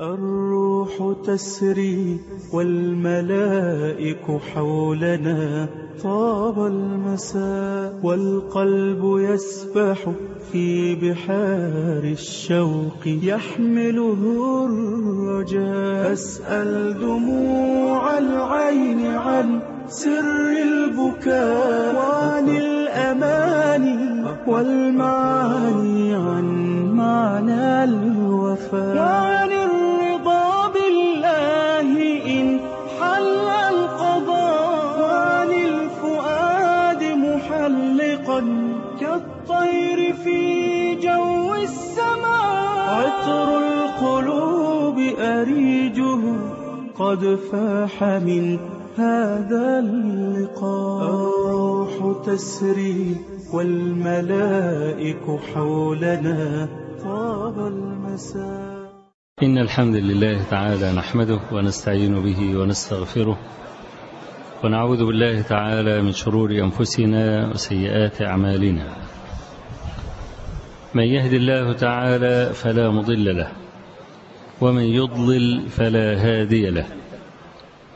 الروح تسري والملائك حولنا طاب المساء. والقلب يسبح في بحار الشوق يحمله الرجاء. أسأل دموع العين عن سر البكاء وعن الأماني والمعاني عن معنى الوفاء. قد فاح من هذا اللقاء. الروح تسري والملائك حولنا طاب المساء. إن الحمد لله تعالى نحمده ونستعين به ونستغفره ونعوذ بالله تعالى من شرور أنفسنا وسيئات أعمالنا. من يهد الله تعالى فلا مضل له ومن يضلل فلا هادي له.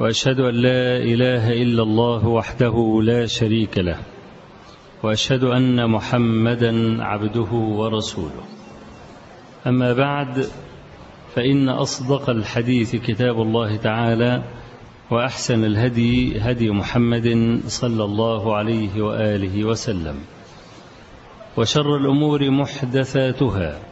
وأشهد أن لا إله إلا الله وحده لا شريك له. وأشهد أن محمدا عبده ورسوله. أما بعد فإن أصدق الحديث كتاب الله تعالى وأحسن الهدي هدي محمد صلى الله عليه وآله وسلم. وشر الأمور محدثاتها.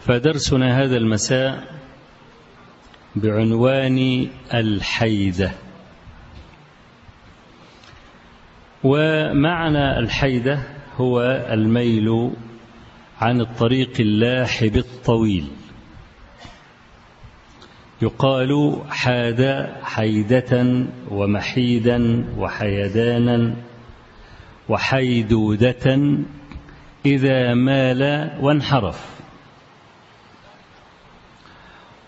فدرسنا هذا المساء بعنوان الحيدة. ومعنى الحيدة هو الميل عن الطريق اللاحب الطويل. يقال حاد حيدة ومحيدا وحيدانا وحيدودة إذا مال وانحرف.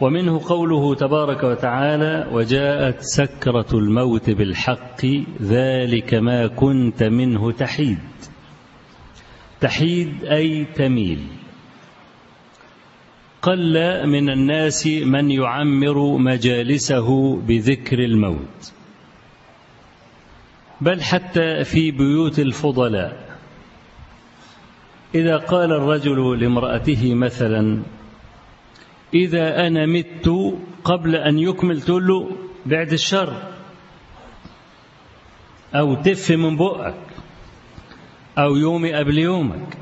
ومنه قوله تبارك وتعالى وجاءت سكرة الموت بالحق ذلك ما كنت منه تحيد. تحيد أي تميل. قل من الناس من يعمر مجالسه بذكر الموت. بل حتى في بيوت الفضلاء. إذا قال الرجل لامرأته مثلا إذا أنا مت قبل أن يكمل تقول له بعد الشر. أو تف من بقك. أو يومي قبل يومك.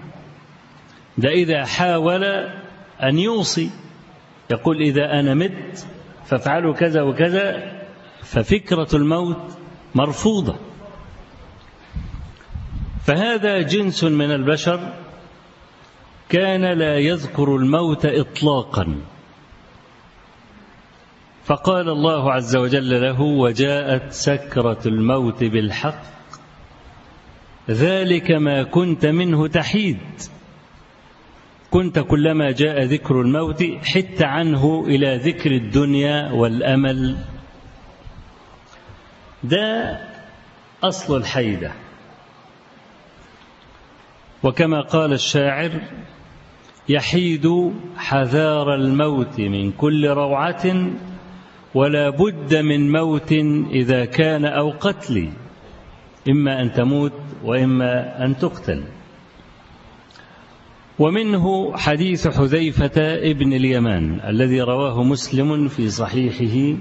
ده إذا حاول أن يوصي. يقول إذا أنا مت فافعلوا كذا وكذا ففكرة الموت مرفوضة. فهذا جنس من البشر كان لا يذكر الموت إطلاقا. فقال الله عز وجل له وجاءت سكرة الموت بالحق ذلك ما كنت منه تحيد. كنت كلما جاء ذكر الموت حت عنه إلى ذكر الدنيا والأمل. ده أصل الحيدة. وكما قال الشاعر يحيد حذار الموت من كل روعة ولا بد من موت إذا كان أو قتل إما أن تموت وإما أن تقتل. ومنه حديث حذيفة ابن اليمان الذي رواه مسلم في صحيحه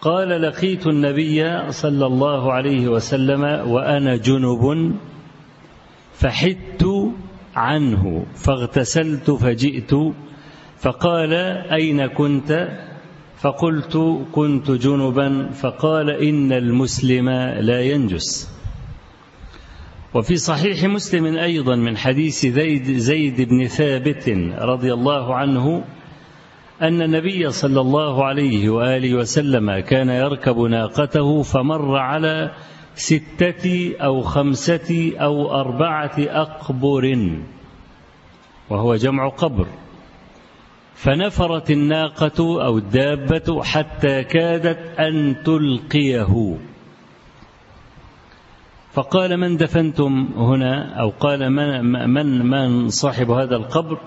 قال لقيت النبي صلى الله عليه وسلم وأنا جنب فحدت عنه فاغتسلت فجئت فقال أين كنت؟ فقلت كنت جنبا فقال إن المسلم لا ينجس. وفي صحيح مسلم أيضا من حديث زيد, زيد بن ثابت رضي الله عنه أن النبي صلى الله عليه وآله وسلم كان يركب ناقته فمر على ستة أو خمسة أو أربعة أقبر وهو جمع قبر. فنفرت الناقة أو الدابة حتى كادت أن تلقيه. فقال من دفنتم هنا؟ أو قال من, من, من صاحب هذا القبر؟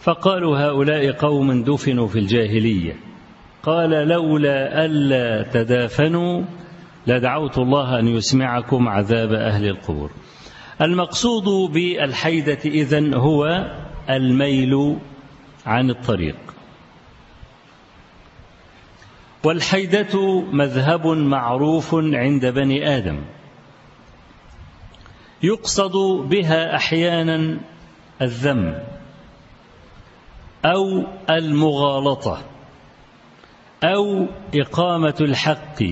فقالوا هؤلاء قوم دفنوا في الجاهلية. قال لولا ألا تدافنوا لدعوت الله أن يسمعكم عذاب أهل القبور. المقصود بالحيدة إذن هو الميل عن الطريق. والحيدة مذهب معروف عند بني آدم. يقصد بها أحيانا الذم أو المغالطة أو إقامة الحق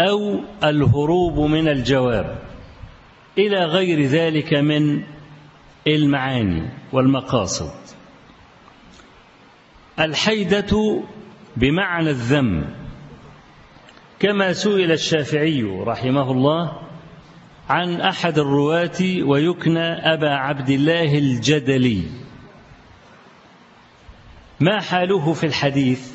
أو الهروب من الجواب إلى غير ذلك من المعاني والمقاصد. الحيدة بمعنى الذم. كما سئل الشافعي رحمه الله عن أحد الرواة ويكنى أبا عبد الله الجدلي. ما حاله في الحديث؟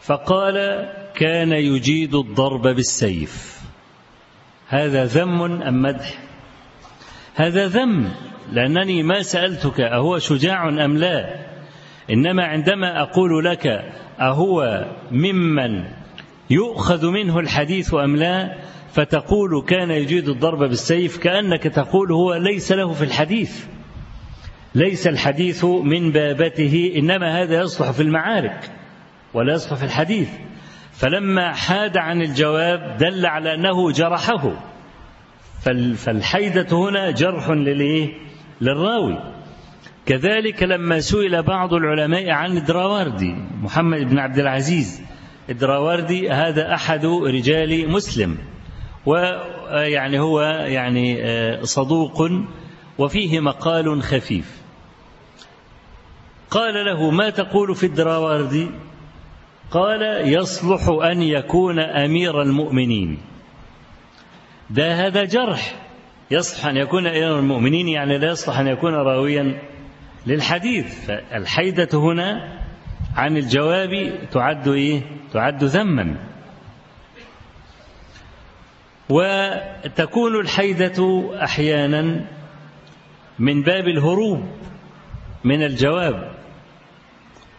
فقال كان يجيد الضرب بالسيف. هذا ذم أم مدح؟ هذا ذم لأنني ما سألتك أهو شجاع أم لا؟ إنما عندما أقول لك أهو ممن يؤخذ منه الحديث أم لا فتقول كان يجيد الضرب بالسيف كأنك تقول هو ليس له في الحديث. ليس الحديث من بابته إنما هذا يصلح في المعارك ولا يصلح في الحديث. فلما حاد عن الجواب دل على أنه جرحه. فالحيدة هنا جرح؟ للراوي. كذلك لما سئل بعض العلماء عن الدراوردي محمد بن عبد العزيز. الدراوردي هذا أحد رجال مسلم ويعني هو يعني صدوق وفيه مقال خفيف. قال له ما تقول في الدراوردي قال يصلح أن يكون أمير المؤمنين. ده هذا جرح يصلح أن يكون أمير المؤمنين يعني لا يصلح أن يكون راويا للحديث. فالحيدة هنا عن الجواب تعد إيه؟ تعد ذما. وتكون الحيدة أحيانا من باب الهروب من الجواب.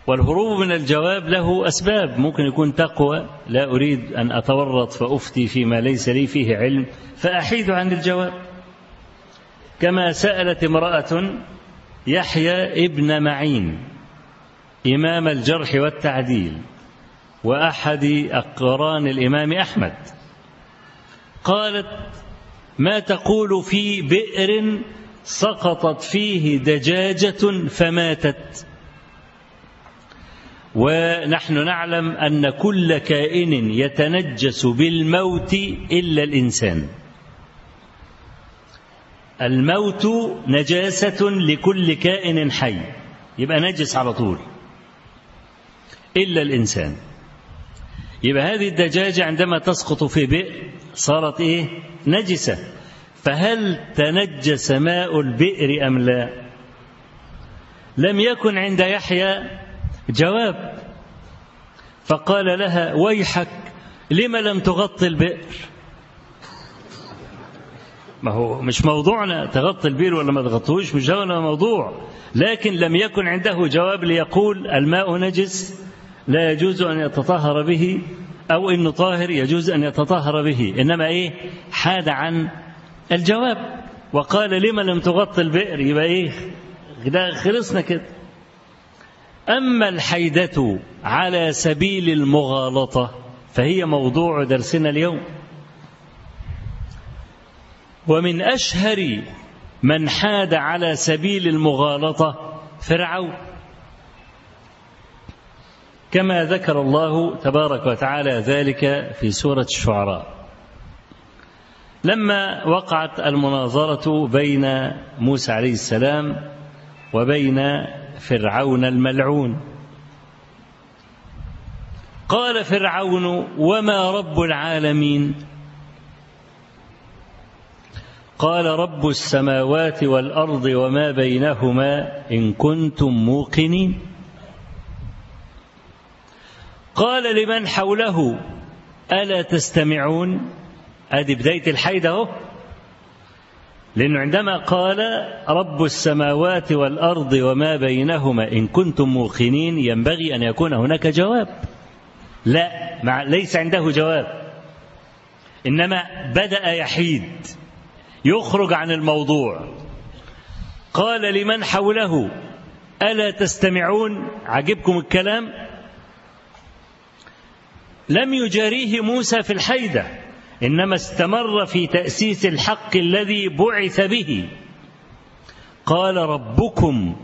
والهروب من الجواب له أسباب. ممكن يكون تقوى. لا أريد أن أتورط فأفتي فيما ليس لي فيه علم فأحيد عن الجواب. كما سألت امرأة يحيى ابن معين إمام الجرح والتعديل وأحد أقران الإمام أحمد. قالت ما تقول في بئر سقطت فيه دجاجة فماتت؟ ونحن نعلم أن كل كائن يتنجس بالموت إلا الإنسان. الموت نجاسة لكل كائن حي. يبقى نجس على طول. إلا الإنسان. يبقى هذه الدجاجة عندما تسقط في بئر صارت إيه؟ نجسة. فهل تنجس ماء البئر أم لا؟ لم يكن عند يحيى جواب. فقال لها ويحك لم لم تغطي البئر؟ ما هو مش موضوعنا تغطي البئر ولا ما تغطوش مش هذا موضوع. لكن لم يكن عنده جواب ليقول الماء نجس لا يجوز أن يتطهر به أو إنه طاهر يجوز أن يتطهر به. إنما إيه؟ حاد عن الجواب. وقال لما لم تغطي البئر؟ يبقى إيه؟ ده خلصنا كده. أما الحيدة على سبيل المغالطة فهي موضوع درسنا اليوم. ومن أشهر من حاد على سبيل المغالطة فرعون. كما ذكر الله تبارك وتعالى ذلك في سورة الشعراء. لما وقعت المناظرة بين موسى عليه السلام وبين فرعون الملعون. قال فرعون وما رب العالمين قال رب السماوات والأرض وما بينهما إن كنتم موقنين. قال لمن حوله ألا تستمعون؟ ادي بداية الحيد أهو. لأنه عندما قال رب السماوات والأرض وما بينهما إن كنتم موقنين ينبغي أن يكون هناك جواب. لا مع ليس عنده جواب. إنما بدأ يحيد. يخرج عن الموضوع. قال لمن حوله ألا تستمعون؟ عجبكم الكلام؟ لم يجاريه موسى في الحيدة إنما استمر في تأسيس الحق الذي بعث به. قال ربكم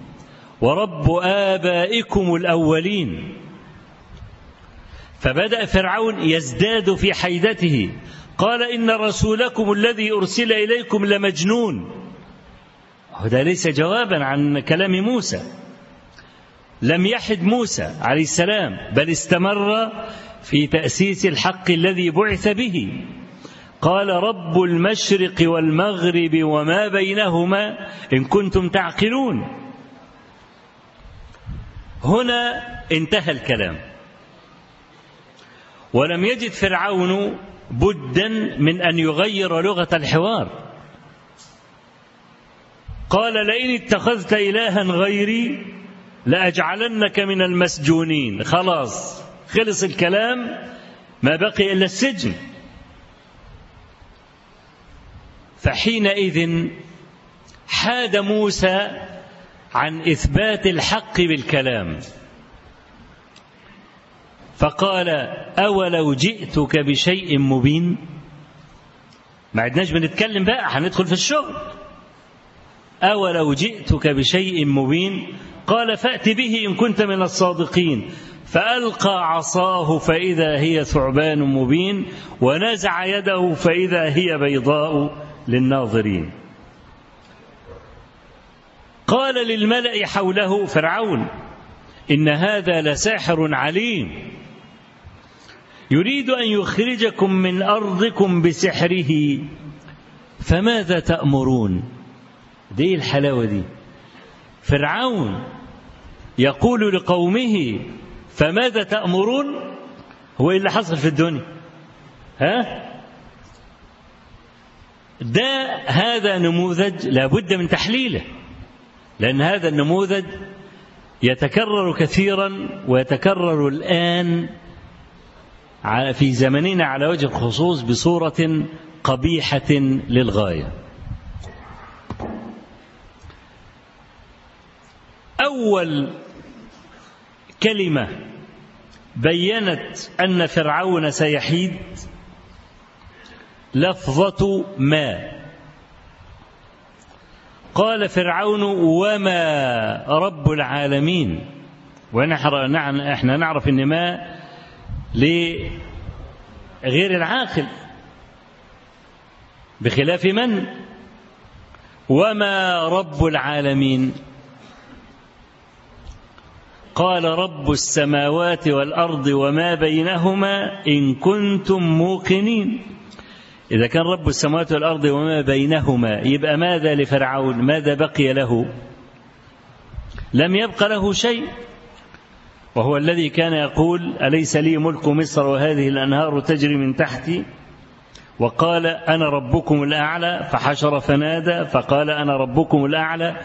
ورب آبائكم الأولين. فبدأ فرعون يزداد في حيدته قال إن رسولكم الذي أرسل إليكم لمجنون. هذا ليس جوابا عن كلام موسى. لم يحد موسى عليه السلام بل استمر في تأسيس الحق الذي بعث به. قال رب المشرق والمغرب وما بينهما إن كنتم تعقلون. هنا انتهى الكلام. ولم يجد فرعون بدا من أن يغير لغة الحوار. قال لئن اتخذت الها غيري لأجعلنك من المسجونين. خلاص خلص الكلام ما بقي إلا السجن. فحينئذ حاد موسى عن إثبات الحق بالكلام. فقال أولو جئتك بشيء مبين؟ ما عدناش بنتكلم بقى هندخل في الشغل. أولو جئتك بشيء مبين؟ قال فأت به إن كنت من الصادقين. فألقى عصاه فإذا هي ثعبان مبين ونزع يده فإذا هي بيضاء للناظرين. قال للملأ حوله فرعون إن هذا لساحر عليم. يريد أن يخرجكم من أرضكم بسحره فماذا تأمرون؟ دي الحلاوة دي. فرعون يقول لقومه فماذا تأمرون؟ هو إيه اللي حصل في الدنيا؟ ها؟ ده هذا نموذج لابد من تحليله لأن هذا النموذج يتكرر كثيرا ويتكرر الآن في زمننا على وجه الخصوص بصورة قبيحة للغاية. أول كلمة بينت أن فرعون سيحيد لفظة ما. قال فرعون وما رب العالمين؟ ونحن نعرف إن ما لغير العاقل. بخلاف من؟ وما رب العالمين؟ قال رب السماوات والأرض وما بينهما إن كنتم موقنين. إذا كان رب السماوات والأرض وما بينهما يبقى ماذا لفرعون؟ ماذا بقي له؟ لم يبق له شيء. وهو الذي كان يقول أليس لي ملك مصر وهذه الأنهار تجري من تحتي؟ وقال أنا ربكم الأعلى. فحشر فنادى فقال أنا ربكم الأعلى.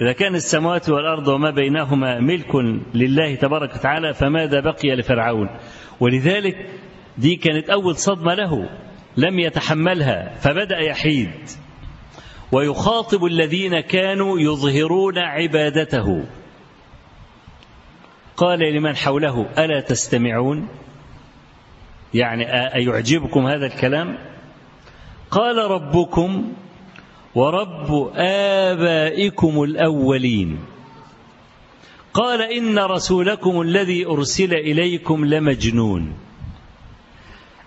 إذا كان السماوات والأرض وما بينهما ملك لله تبارك وتعالى فماذا بقي لفرعون؟ ولذلك دي كانت أول صدمة له لم يتحملها فبدأ يحيد. ويخاطب الذين كانوا يظهرون عبادته. قال لمن حوله ألا تستمعون؟ يعني أيعجبكم هذا الكلام؟ قال ربكم ورب آبائكم الأولين. قال إن رسولكم الذي أرسل إليكم لمجنون.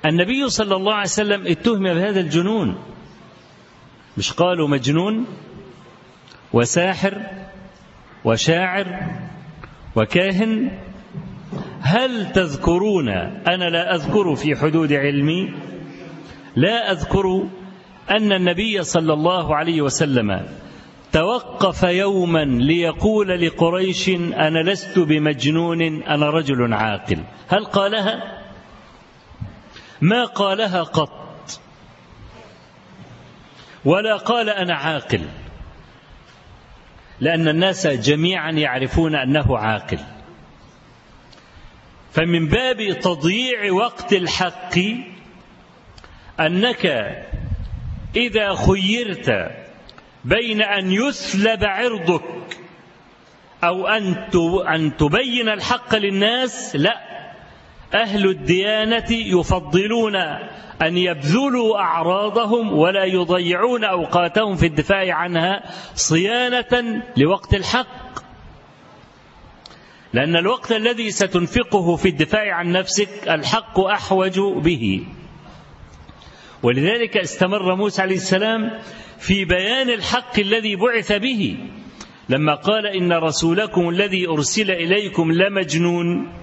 النبي صلى الله عليه وسلم اتهم بهذا الجنون. مش قالوا مجنون؟ وساحر؟ وشاعر؟ وكاهن هل تذكرون أنا لا أذكر في حدود علمي؟ لا أذكر أن النبي صلى الله عليه وسلم توقف يوما ليقول لقريش أنا لست بمجنون أنا رجل عاقل. هل قالها؟ ما قالها قط. ولا قال أنا عاقل. لأن الناس جميعا يعرفون أنه عاقل. فمن باب تضييع وقت الحق أنك إذا خيرت بين أن يسلب عرضك أو أن تبين الحق للناس لا. أهل الديانة يفضلون أن يبذلوا أعراضهم ولا يضيعون أوقاتهم في الدفاع عنها صيانة لوقت الحق. لأن الوقت الذي ستنفقه في الدفاع عن نفسك الحق أحوج به. ولذلك استمر موسى عليه السلام في بيان الحق الذي بعث به لما قال إن رسولكم الذي أرسل إليكم لمجنون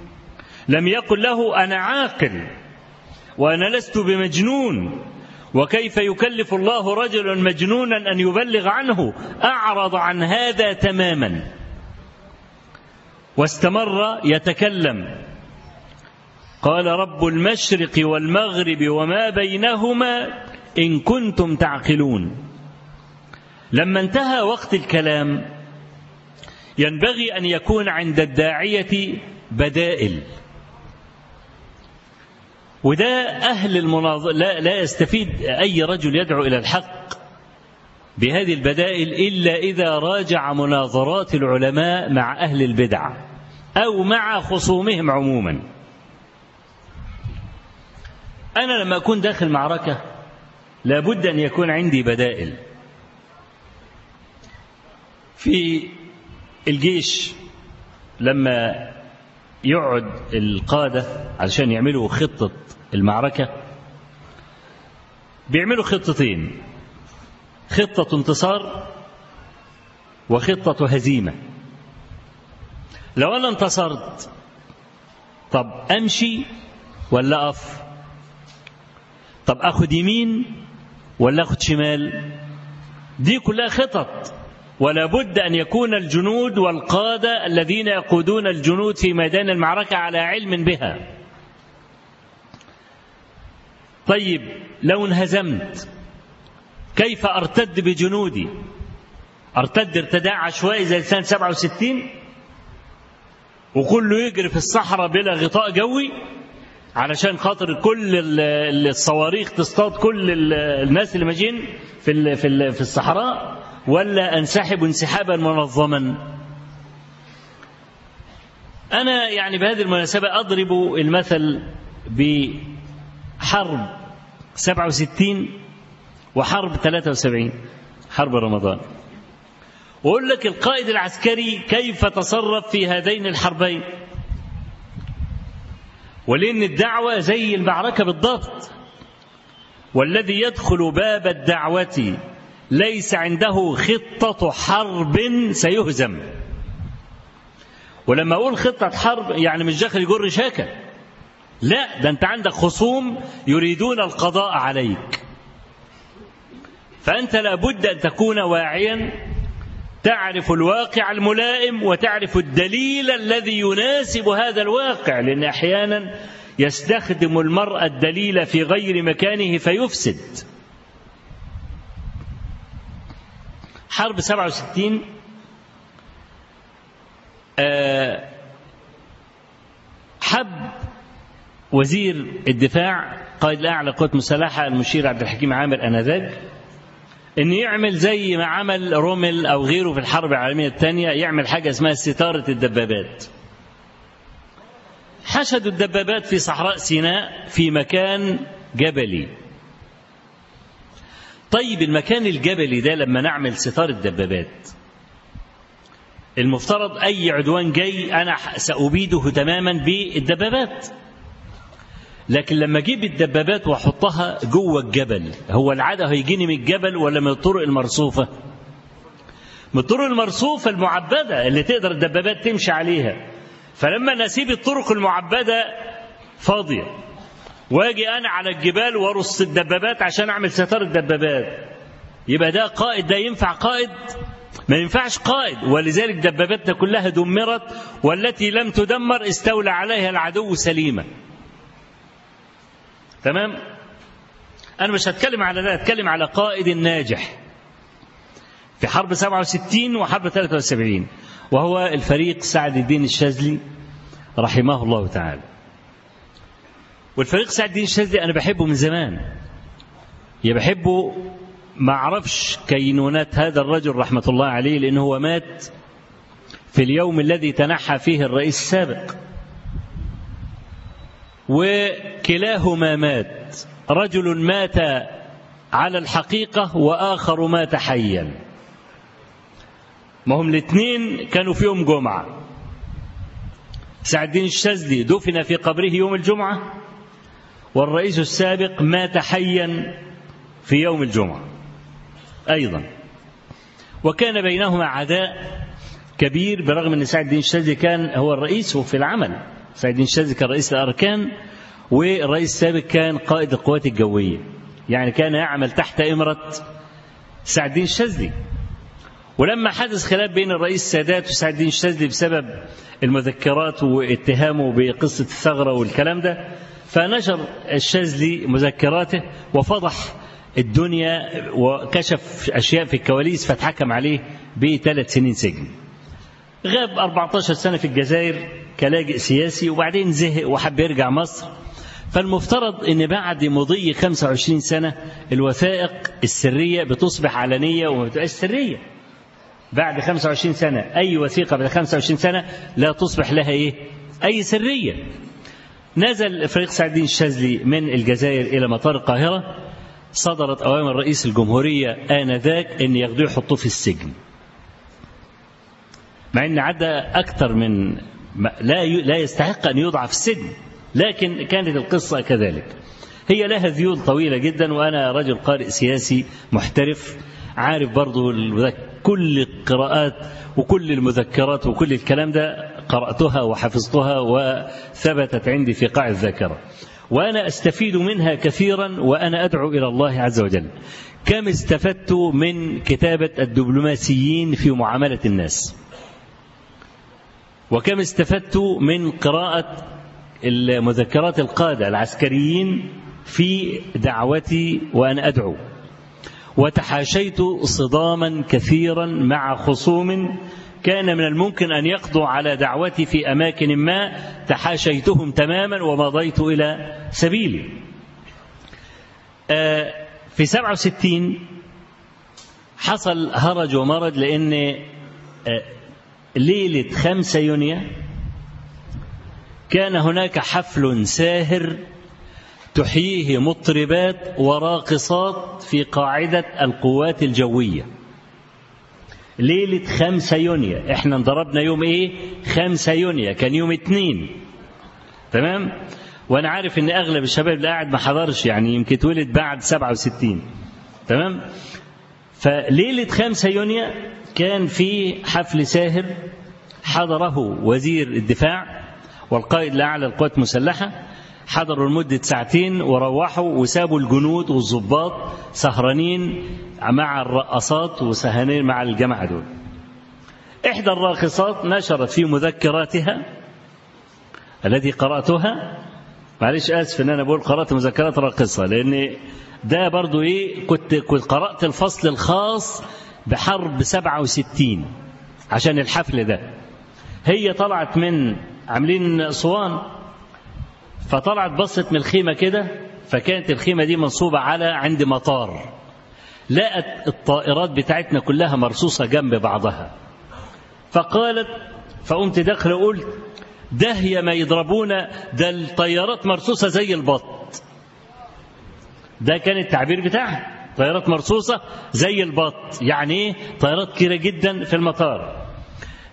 لم يقل له أنا عاقل. وأنا لست بمجنون. وكيف يكلف الله رجلا مجنونا أن يبلغ عنه؟ أعرض عن هذا تماما. واستمر يتكلم. قال رب المشرق والمغرب وما بينهما إن كنتم تعقلون. لما انتهى وقت الكلام ينبغي أن يكون عند الداعية بدائل. وده أهل المناظرة لا, لا يستفيد أي رجل يدعو إلى الحق بهذه البدائل إلا إذا راجع مناظرات العلماء مع أهل البدع أو مع خصومهم عموما. أنا لما أكون داخل معركة لابد أن يكون عندي بدائل. في الجيش لما يقعد القادة علشان يعملوا خطة المعركة. بيعملوا خطتين خطة انتصار وخطة هزيمة. لو أنا انتصرت طب أمشي ولا أقف؟ طب أخد يمين ولا أخد شمال؟ دي كلها خطط. ولا بد أن يكون الجنود والقادة الذين يقودون الجنود في ميدان المعركة على علم بها. طيب لو انهزمت كيف أرتد بجنودي؟ أرتد ارتداء عشوائي زي سنة 67 وكله يجري في الصحراء بلا غطاء جوي علشان خاطر كل الصواريخ تصطاد كل الناس اللي ماشيين في في الصحراء؟ ولا أنسحب انسحابا منظما. أنا يعني بهذه المناسبة أضرب المثل بحرب 67 وحرب 73 حرب رمضان. وأقول لك القائد العسكري كيف تصرف في هذين الحربين؟ ولأن الدعوة زي المعركة بالضبط والذي يدخل باب الدعوة ليس عنده خطة حرب سيهزم. ولما أقول خطة حرب يعني مش داخل يجر شاكة. لا ده أنت عندك خصوم يريدون القضاء عليك. فأنت لابد أن تكون واعيا تعرف الواقع الملائم وتعرف الدليل الذي يناسب هذا الواقع لأن أحيانا يستخدم المرء الدليل في غير مكانه فيفسد. حرب 67 حب وزير الدفاع قائد الأعلى قوات مسلحة المشير عبد الحكيم عامر أنذاك إن يعمل زي ما عمل رومل أو غيره في الحرب العالمية الثانية يعمل حاجة اسمها ستارة الدبابات. حشدوا الدبابات في صحراء سيناء في مكان جبلي. طيب المكان الجبلي ده لما نعمل ستار الدبابات المفترض أي عدوان جاي أنا سأبيده تماما بالدبابات. لكن لما أجيب الدبابات وأحطها جوه الجبل هو العادة هيجيني من الجبل ولا من الطرق المرصوفة؟ من الطرق المرصوفة المعبدة اللي تقدر الدبابات تمشي عليها. فلما نسيب الطرق المعبدة فاضية. واجي أنا على الجبال وارص الدبابات عشان أعمل ستار الدبابات. يبقى ده قائد ده ينفع قائد؟ ما ينفعش قائد. ولذلك دباباتنا كلها دمرت والتي لم تدمر استولى عليها العدو سليمة. تمام؟ أنا مش هتكلم على ده هتكلم على قائد ناجح. في حرب 67 وحرب 73 وهو الفريق سعد الدين الشاذلي رحمه الله تعالى. والفريق سعد الدين الشاذلي أنا بحبه من زمان. يا بحبه ما أعرفش كينونات هذا الرجل رحمة الله عليه لأنه هو مات في اليوم الذي تنحى فيه الرئيس السابق. وكلاهما مات. رجل مات على الحقيقة وآخر مات حيا. ما هم الاثنين كانوا في يوم جمعة. سعد الدين الشاذلي دفن في قبره يوم الجمعة. والرئيس السابق مات حيا في يوم الجمعة أيضا. وكان بينهما عداء كبير برغم أن سعد الدين الشاذلي كان هو الرئيس في العمل. سعد الدين الشاذلي كان رئيس الأركان والرئيس السابق كان قائد القوات الجوية يعني كان يعمل تحت إمرة سعد الدين الشاذلي. ولما حدث خلاف بين الرئيس السادات وسعد الدين الشاذلي بسبب المذكرات واتهامه بقصة الثغرة والكلام ده فنشر الشاذلي مذكراته وفضح الدنيا وكشف أشياء في الكواليس فاتحكم عليه بثلاث سنين سجن. غاب 14 سنة في الجزائر كلاجئ سياسي وبعدين زهق وحب يرجع مصر. فالمفترض إن بعد مضي 25 سنة الوثائق السرية بتصبح علنية وما بتبقاش سرية. بعد 25 سنة أي وثيقة بعد 25 سنة لا تصبح لها إيه؟ أي سرية. نزل فريق سعد الدين الشاذلي من الجزائر إلى مطار القاهرة. صدرت أوامر رئيس الجمهورية آنذاك أن ياخدوه يحطوه في السجن. مع أن عدى أكثر من لا لا يستحق أن يوضع في السجن لكن كانت القصة كذلك. هي لها ذيول طويلة جدا وأنا رجل قارئ سياسي محترف عارف برضو كل القراءات وكل المذكرات وكل الكلام ده. قرأتها وحفظتها وثبتت عندي في قاع الذاكرة. وأنا أستفيد منها كثيرا وأنا أدعو إلى الله عز وجل. كم استفدت من كتابة الدبلوماسيين في معاملة الناس؟ وكم استفدت من قراءة المذكرات القادة العسكريين في دعوتي وأنا أدعو. وتحاشيت صداما كثيرا مع خصوم كان من الممكن أن يقضوا على دعوتي في أماكن ما تحاشيتهم تماما ومضيت إلى سبيلي. في 67 حصل هرج ومرج لأن ليلة 5 يونيو كان هناك حفل ساهر تحييه مطربات وراقصات في قاعدة القوات الجوية. ليلة خمسة يونيو. إحنا انضربنا يوم إيه؟ خمسة يونيو. كان يوم اتنين تمام؟ وأنا عارف إن أغلب الشباب اللي قاعد ما حضرش يعني يمكن اتولد بعد سبعة وستين. تمام؟ فليلة خمسة يونيو كان في حفل ساهر حضره وزير الدفاع والقائد الأعلى للقوات المسلحة حضروا لمدة ساعتين وروحوا وسابوا الجنود والضباط سهرانين مع الرقصات وسهرانين مع الجماعة دول. إحدى الراقصات نشرت في مذكراتها التي قرأتها. معلش آسف إن أنا بقول قرأت مذكرات راقصة لأن ده برضو إيه كنت كنت قرأت الفصل الخاص بحرب 67 عشان الحفل ده. هي طلعت من عاملين اسوان فطلعت بصت من الخيمة كده فكانت الخيمة دي منصوبة على عند مطار. لقت الطائرات بتاعتنا كلها مرصوصة جنب بعضها. فقالت فقمت داخله قلت دهية ما يضربونا ده الطيارات مرصوصة زي البط. ده كان التعبير بتاعها طيارات مرصوصة زي البط. يعني إيه؟ طيارات كتيرة جدا في المطار.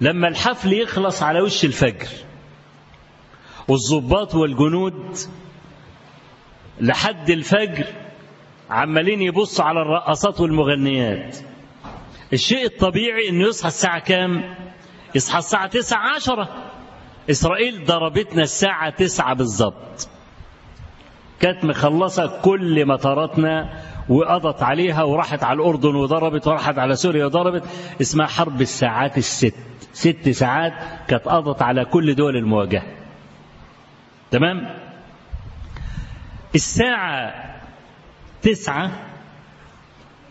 لما الحفل يخلص على وش الفجر والضباط والجنود لحد الفجر عمالين يبصوا على الرقصات والمغنيات. الشيء الطبيعي إنه يصحى الساعة كام؟ يصحى الساعة تسعة عشرة. إسرائيل ضربتنا الساعة تسعة بالظبط كانت مخلصة كل مطاراتنا وقضت عليها وراحت على الأردن وضربت وراحت على سوريا وضربت. اسمها حرب الساعات الست. ست ساعات كانت قضت على كل دول المواجهة. تمام؟ الساعة تسعة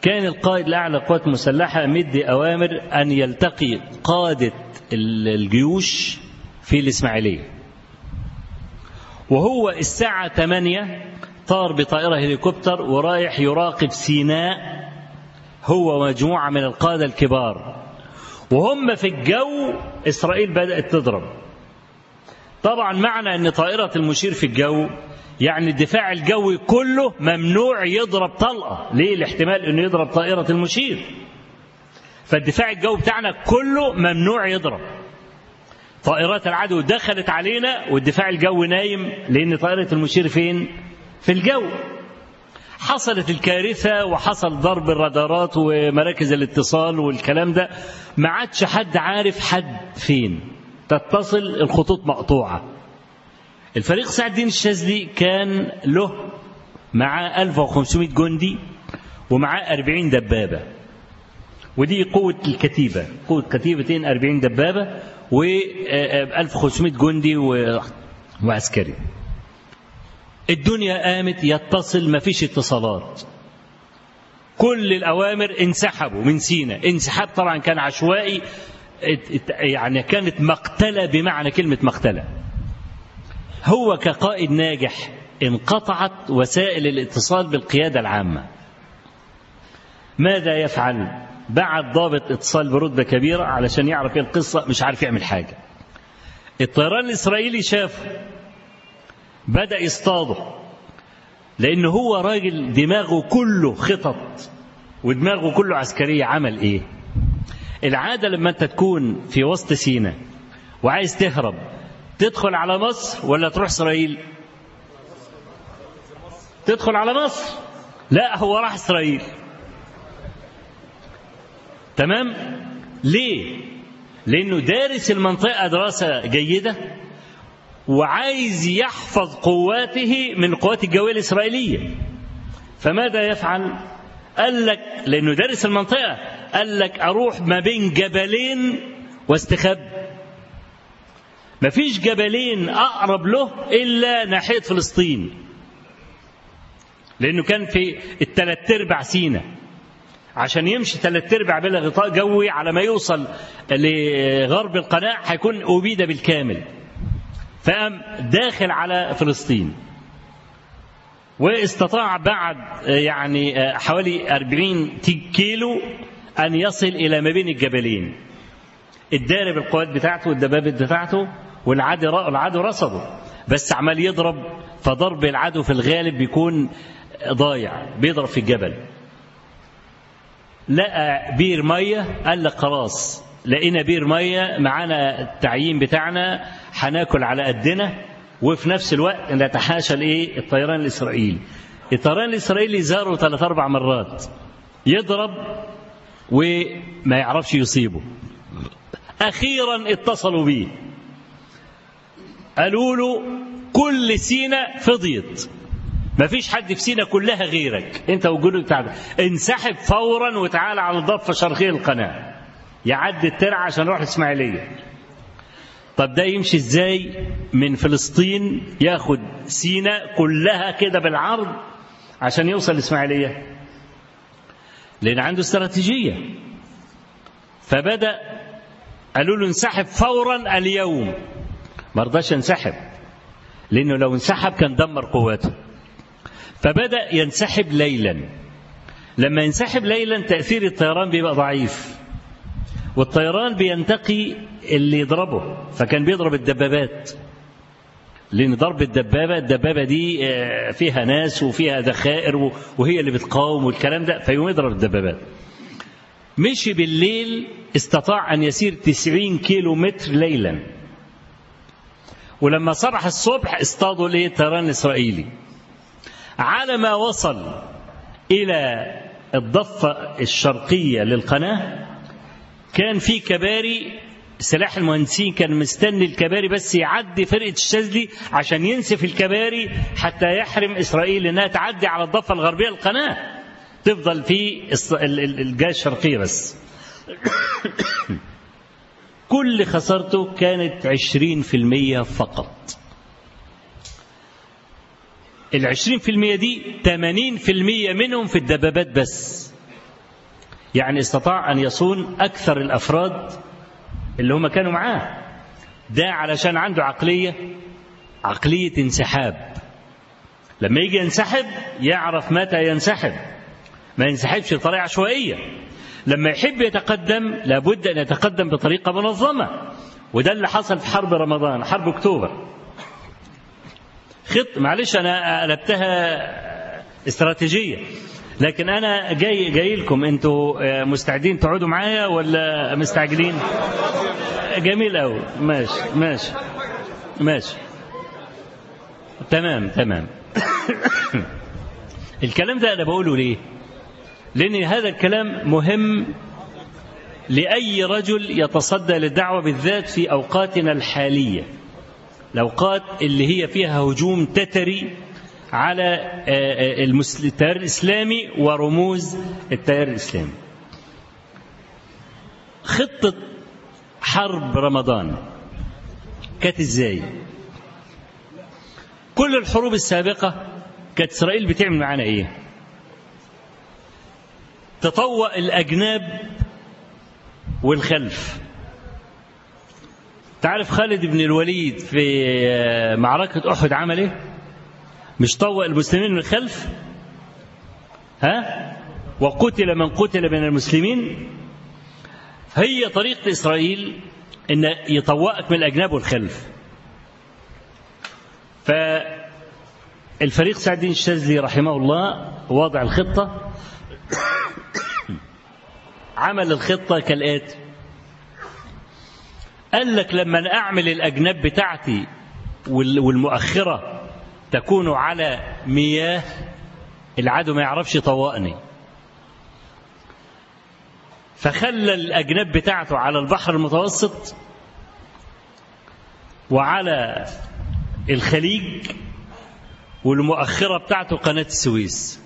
كان القائد الأعلى للقوات المسلحة مدي أوامر أن يلتقي قادة الجيوش في الإسماعيلية. وهو الساعة 8 طار بطائرة هليكوبتر ورايح يراقب سيناء هو ومجموعة من القادة الكبار. وهم في الجو إسرائيل بدأت تضرب. طبعا معنى أن طائرة المشير في الجو يعني الدفاع الجوي كله ممنوع يضرب طلقة. ليه؟ الاحتمال أنه يضرب طائرة المشير. فالدفاع الجوي بتاعنا كله ممنوع يضرب. طائرات العدو دخلت علينا والدفاع الجوي نايم لأن طائرة المشير فين؟ في الجو. حصلت الكارثة وحصل ضرب الرادارات ومراكز الاتصال والكلام ده. ما عادش حد عارف حد فين. تتصل الخطوط مقطوعة. الفريق سعد الدين الشاذلي كان له معاه 1500 جندي ومعاه 40 دبابة. ودي قوة الكتيبة قوة كتيبتين 40 دبابة و 1500 جندي وعسكري. الدنيا قامت يتصل ما فيش اتصالات. كل الأوامر انسحبوا من سينا. انسحاب طبعا كان عشوائي يعني كانت مقتلة بمعنى كلمة مقتلة. هو كقائد ناجح انقطعت وسائل الاتصال بالقيادة العامة. ماذا يفعل بعد ضابط اتصال برتبة كبيرة علشان يعرف إيه القصة؟ مش عارف يعمل حاجة. الطيران الإسرائيلي شافه بدأ يصطاده لأن هو راجل دماغه كله خطط ودماغه كله عسكرية. عمل إيه؟ العادة لما أنت تكون في وسط سينا وعايز تهرب تدخل على مصر ولا تروح إسرائيل؟ تدخل على مصر. لا هو راح إسرائيل. تمام؟ ليه؟ لأنه دارس المنطقة دراسة جيدة وعايز يحفظ قواته من القوات الجوية الإسرائيلية. فماذا يفعل؟ قال لك لأنه دارس المنطقة. قال لك أروح ما بين جبلين واستخب. مفيش جبلين أقرب له إلا ناحية فلسطين. لأنه كان في التلات أرباع سينا. عشان يمشي ثلاث أرباع بلا غطاء جوي على ما يوصل لغرب القناة هيكون أبيد بالكامل. فقام داخل على فلسطين. واستطاع بعد يعني حوالي 40 كيلو أن يصل إلى ما بين الجبلين. الدارب القوات بتاعته والدبابة بتاعته والعدو العدو رصده. بس عمال يضرب فضرب العدو في الغالب بيكون ضايع بيضرب في الجبل. لقى بير مية قال لك خلاص لقينا بير مية معانا التعيين بتاعنا هناكل على قدنا وفي نفس الوقت نتحاشى الإيه؟ الطيران الإسرائيلي. الطيران الإسرائيلي زاره ثلاث أربع مرات. يضرب وما يعرفش يصيبه. أخيرا اتصلوا بيه قالوا له كل سينا فضيت. ما فيش حد في سينا كلها غيرك. انت والجنود بتاعك انسحب فورا وتعالى على الضفه الشرقيه القناة. يعدي الترعة عشان يروح الاسماعيليه طب ده يمشي إزاي؟ من فلسطين ياخد سينا كلها كده بالعرض عشان يوصل الاسماعيليه لأن عنده استراتيجية. فبدأ قالوا له انسحب فورا اليوم. ما رضاش ينسحب لأنه لو انسحب كان دمر قواته فبدأ ينسحب ليلا. لما ينسحب ليلا تأثير الطيران بيبقى ضعيف والطيران بينتقي اللي يضربه فكان بيضرب الدبابات. لأن ضرب الدبابة. الدبابة دي آه، فيها ناس وفيها ذخائر وهي اللي بتقاوم والكلام ده فيقوم يضرب الدبابات مشي بالليل استطاع أن يسير 90 كيلو متر ليلا. ولما صبح الصبح اصطادوا ليه؟ الطيران الإسرائيلي على ما وصل إلى الضفة الشرقية للقناة كان في كباري سلاح المهندسين كان مستني الكباري بس يعدي فرقة الشاذلي عشان ينسف الكباري حتى يحرم إسرائيل إنها تعدي على الضفة الغربية للقناة تفضل في الجهة الشرقية بس. كل خسارته كانت عشرين في المية فقط. العشرين في المية دي تمانين في المية منهم في الدبابات بس. يعني استطاع أن يصون أكثر الأفراد اللي هم كانوا معاه. ده علشان عنده عقلية عقلية انسحاب. لما يجي ينسحب يعرف متى ينسحب. ما ينسحبش بطريقة عشوائية. لما يحب يتقدم لابد أن يتقدم بطريقة منظمة. وده اللي حصل في حرب رمضان حرب أكتوبر. خط معلش أنا قلبتها استراتيجية. لكن أنا جاي جاي لكم. أنتوا مستعدين تقعدوا معايا ولا مستعجلين؟ جميل أوي. ماشي ماشي ماشي. تمام تمام. الكلام ده أنا بقوله ليه؟ لأن هذا الكلام مهم لأي رجل يتصدى للدعوة بالذات في أوقاتنا الحالية. الأوقات اللي هي فيها هجوم تتري على التيار الإسلامي ورموز التيار الإسلامي. خطة حرب رمضان كانت إزاي؟ كل الحروب السابقة كانت إسرائيل بتعمل معانا إيه؟ تطوأ الأجناب والخلف. تعرف خالد بن الوليد في معركة أحد عمل إيه مش طوأ المسلمين من الخلف؟ ها؟ وقتل من قتل من المسلمين؟ هي طريقة إسرائيل إن يطوأك من الأجناب والخلف. فالفريق سعد الدين الشاذلي رحمه الله وضع الخطة. عمل الخطة كالآتي. قال لك لما أعمل الأجناب بتاعتي والمؤخرة تكون على مياه العدو ما يعرفش يطوقني فخلى الأجناب بتاعته على البحر المتوسط وعلى الخليج والمؤخرة بتاعته قناة السويس.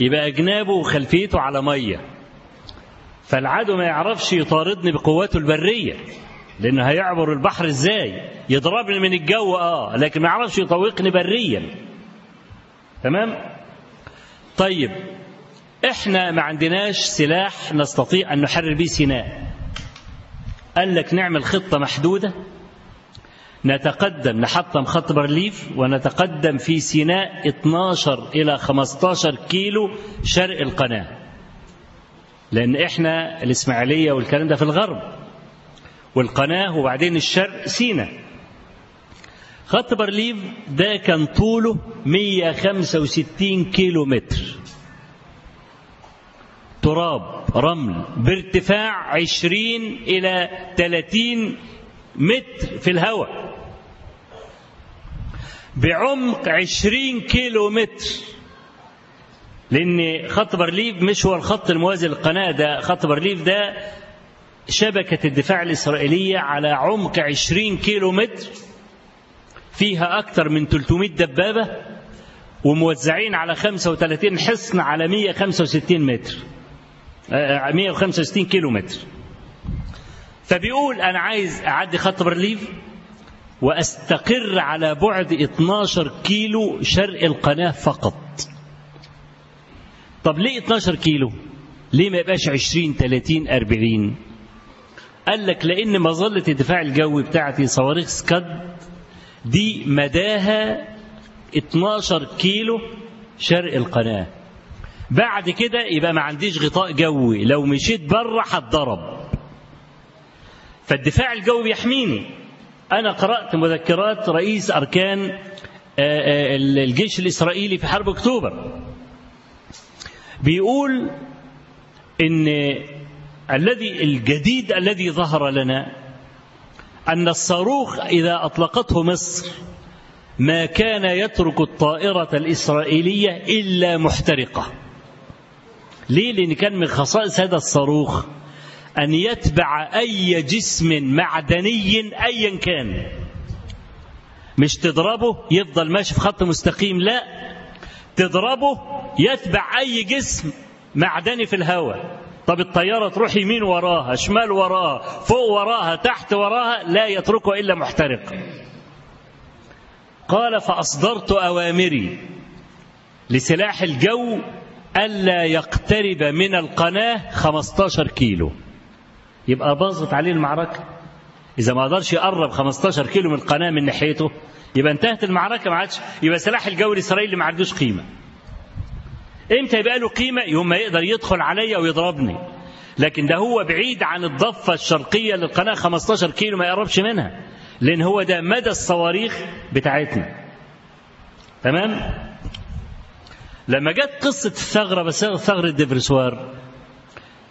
يبقى أجنابه وخلفيته على مية. فالعدو ما يعرفش يطاردني بقواته البرية. لأنه هيعبر البحر إزاي؟ يضربني من الجو آه لكن ما يعرفش يطوقني بريا. تمام؟ طيب إحنا ما عندناش سلاح نستطيع أن نحرر به سيناء. قال لك نعمل خطة محدودة. نتقدم نحطم خط بارليف ونتقدم في سيناء 12 إلى 15 كيلو شرق القناة. لأن إحنا الإسماعيلية والكلام ده في الغرب. والقناة وبعدين الشرق سيناء خط بارليف ده كان طوله 165 كيلو متر تراب رمل بارتفاع 20 إلى 30 متر في الهواء. بعمق 20 كيلو متر لأن خط بارليف مش هو الخط الموازي للقناة ده خط بارليف ده شبكة الدفاع الإسرائيلية على عمق 20 كيلو متر فيها أكثر من 300 دبابة وموزعين على 35 حصن على 165 متر. 165 كيلو متر فبيقول أنا عايز أعدي خط بارليف وأستقر على بعد 12 كيلو شرق القناة فقط. طب ليه 12 كيلو؟ ليه ما يبقاش 20 30 40 قال لك لأن مظلة الدفاع الجوي بتاعتي صواريخ سكاد دي مداها 12 كيلو شرق القناة. بعد كده يبقى ما عنديش غطاء جوي. لو مشيت بره هتضرب. فالدفاع الجوي بيحميني أنا قرأت مذكرات رئيس أركان الجيش الإسرائيلي في حرب أكتوبر. بيقول إن الذي الجديد الذي ظهر لنا أن الصاروخ إذا أطلقته مصر ما كان يترك الطائرة الإسرائيلية إلا محترقة. ليه؟ لأن كان من خصائص هذا الصاروخ أن يتبع أي جسم معدني أيا كان. مش تضربه يفضل ماشي في خط مستقيم لا. تضربه يتبع أي جسم معدني في الهواء. طب الطيارة تروح يمين وراها شمال وراها فوق وراها تحت وراها لا يتركه إلا محترق. قال فأصدرت أوامري لسلاح الجو ألا يقترب من القناة 15 كيلو. يبقى باظت عليه المعركة. إذا ما قدرش يقرب 15 كيلو من القناة من ناحيته يبقى انتهت المعركة ما عادش يبقى سلاح الجو الإسرائيلي ما عندوش قيمة. إمتى يبقى له قيمة؟ يوم ما يقدر يدخل عليا ويضربني. لكن ده هو بعيد عن الضفة الشرقية للقناة 15 كيلو ما يقربش منها. لأن هو ده مدى الصواريخ بتاعتنا. تمام؟ لما جت قصة الثغرة بس ثغرة ديفرسوار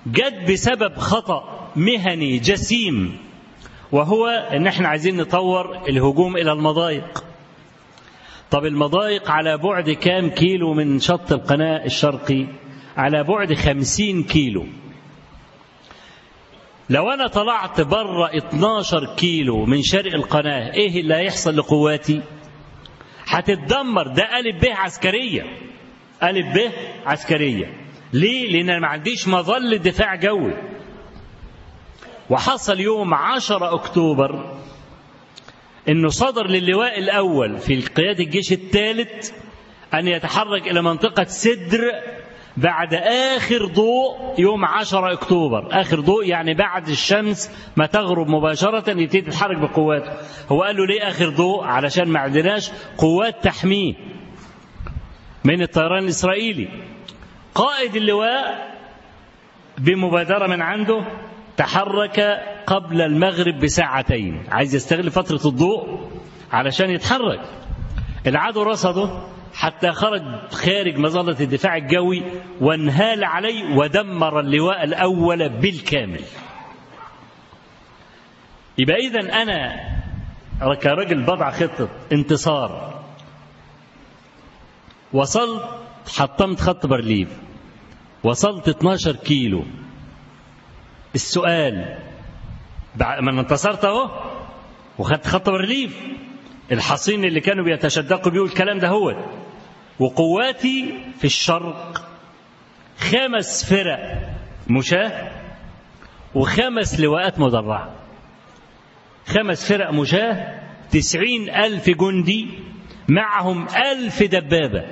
جت بسبب خطأ مهني جسيم وهو إن إحنا عايزين نطور الهجوم إلى المضايق. طب المضايق على بعد كام كيلو من شط القناة الشرقي؟ على بعد خمسين كيلو. لو أنا طلعت بره 12 كيلو من شرق القناة إيه اللي هيحصل لقواتي؟ هتتدمر. ده ألف به عسكرية. ألف به عسكرية. ليه؟ لأن أنا ما عنديش مظلة دفاع جوي. وحصل يوم 10 أكتوبر إنه صدر للواء الأول في قيادة الجيش الثالث أن يتحرك إلى منطقة سدر بعد آخر ضوء يوم 10 أكتوبر. آخر ضوء يعني بعد الشمس ما تغرب مباشرة يبتدي يتحرك بقواته هو قال له ليه آخر ضوء؟ علشان ما عندناش قوات تحميه من الطيران الإسرائيلي. قائد اللواء بمبادرة من عنده تحرك قبل المغرب بساعتين. عايز يستغل فترة الضوء علشان يتحرك. العدو رصده حتى خرج خارج مظلة الدفاع الجوي وانهال عليه ودمر اللواء الأول بالكامل. يبقى إذا أنا كراجل بضع خطة انتصار. وصلت حطمت خط برليف. وصلت 12 كيلو. السؤال ما انتصرت اهو وخدت خط برليف الحصين اللي كانوا بيتشدقوا بيه الكلام ده هو. وقواتي في الشرق. خمس فرق مشاة وخمس لواءات مدرعة. خمس فرق مشاة تسعين ألف جندي معهم ألف دبابة.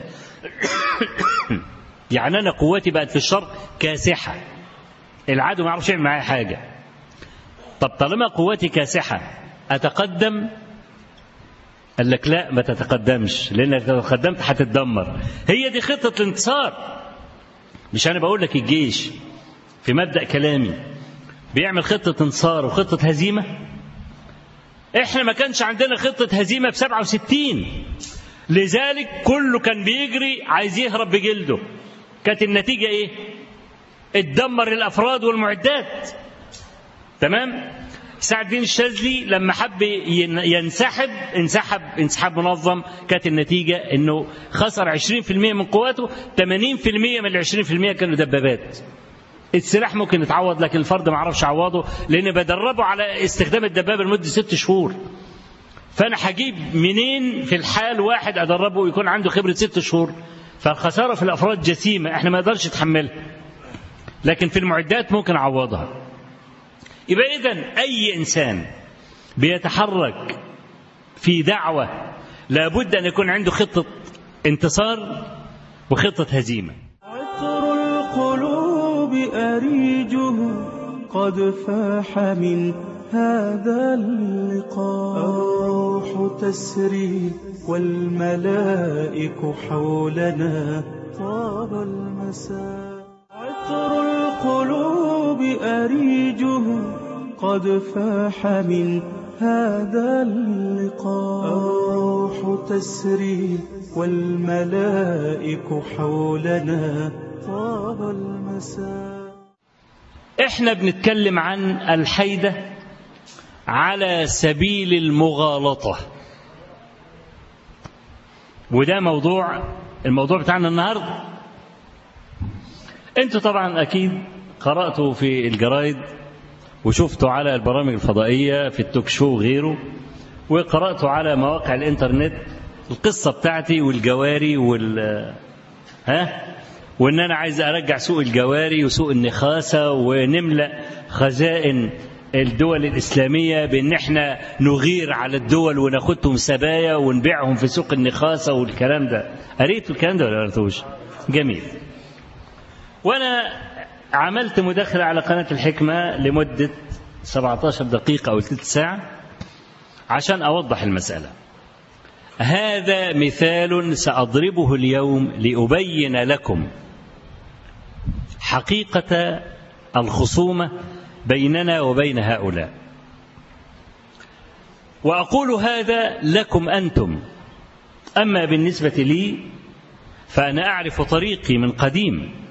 يعني أنا قواتي بقت في الشرق كاسحة. العدو ما يعرفش يعمل معايا حاجة. طب طالما قوتي كاسحة أتقدم؟ قال لك لا ما تتقدمش لأنك لو تقدمت هتتدمر هي دي خطة الانتصار. مش أنا بقول لك الجيش في مبدأ كلامي. بيعمل خطة انتصار وخطة هزيمة؟ إحنا ما كانش عندنا خطة هزيمة في 67 لذلك كله كان بيجري عايز يهرب بجلده. كانت النتيجة إيه؟ اتدمر الأفراد والمعدات. تمام؟ سعد الدين الشاذلي لما حب ينسحب انسحب انسحاب منظم كانت النتيجة إنه خسر 20% من قواته 80% من ال 20% كانوا دبابات. السلاح ممكن يتعوض لكن الفرد ما عرفش يعوضه لأن بدربه على استخدام الدبابة لمدة ست شهور. فأنا هجيب منين في الحال واحد أدربه ويكون عنده خبرة ست شهور؟ فالخسارة في الأفراد جسيمة إحنا ما نقدرش نتحملها. لكن في المعدات ممكن أعوضها. يبقى اذا أي إنسان بيتحرك في دعوة لابد أن يكون عنده خطة انتصار وخطة هزيمة. عطر القلوب أريجه قد فاح من هذا اللقاء. الروح تسري والملائك حولنا طاب المساء. عطر القلوب أريجه قد فاح من هذا اللقاء. الروح تسري والملائك حولنا طاب المساء. إحنا بنتكلم عن الحيدة على سبيل المغالطة. وده موضوع الموضوع بتاعنا النهاردة. أنتوا طبعا أكيد قرأتوا في الجرايد وشفتوا على البرامج الفضائية في التوك شو وغيره وقرأتوا على مواقع الإنترنت القصة بتاعتي والجواري وال ها؟ وإن أنا عايز أرجع سوق الجواري وسوق النخاسة ونملأ خزائن الدول الإسلامية بأن إحنا نغير على الدول وناخدهم سبايا ونبيعهم في سوق النخاسة والكلام ده. قريتوا الكلام ده ولا قريتوش جميل. وأنا عملت مداخلة على قناة الحكمة لمدة 17 دقيقة أو ثلث ساعة عشان أوضح المسألة. هذا مثال سأضربه اليوم لأبين لكم حقيقة الخصومة بيننا وبين هؤلاء. وأقول هذا لكم أنتم. أما بالنسبة لي فأنا أعرف طريقي من قديم.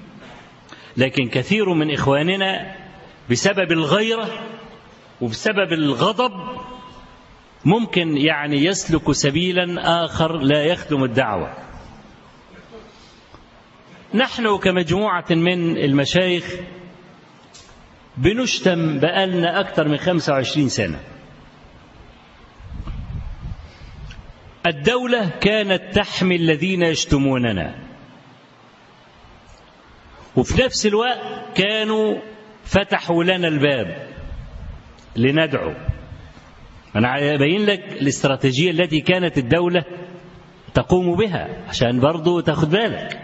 لكن كثير من إخواننا بسبب الغيرة وبسبب الغضب ممكن يعني يسلك سبيلا آخر لا يخدم الدعوة. نحن كمجموعة من المشايخ بنشتم بقالنا أكثر من 25 سنة. الدولة كانت تحمي الذين يشتموننا. وفي نفس الوقت كانوا فتحوا لنا الباب لندعو. أنا أبين لك الاستراتيجية التي كانت الدولة تقوم بها عشان برضو تاخد بالك.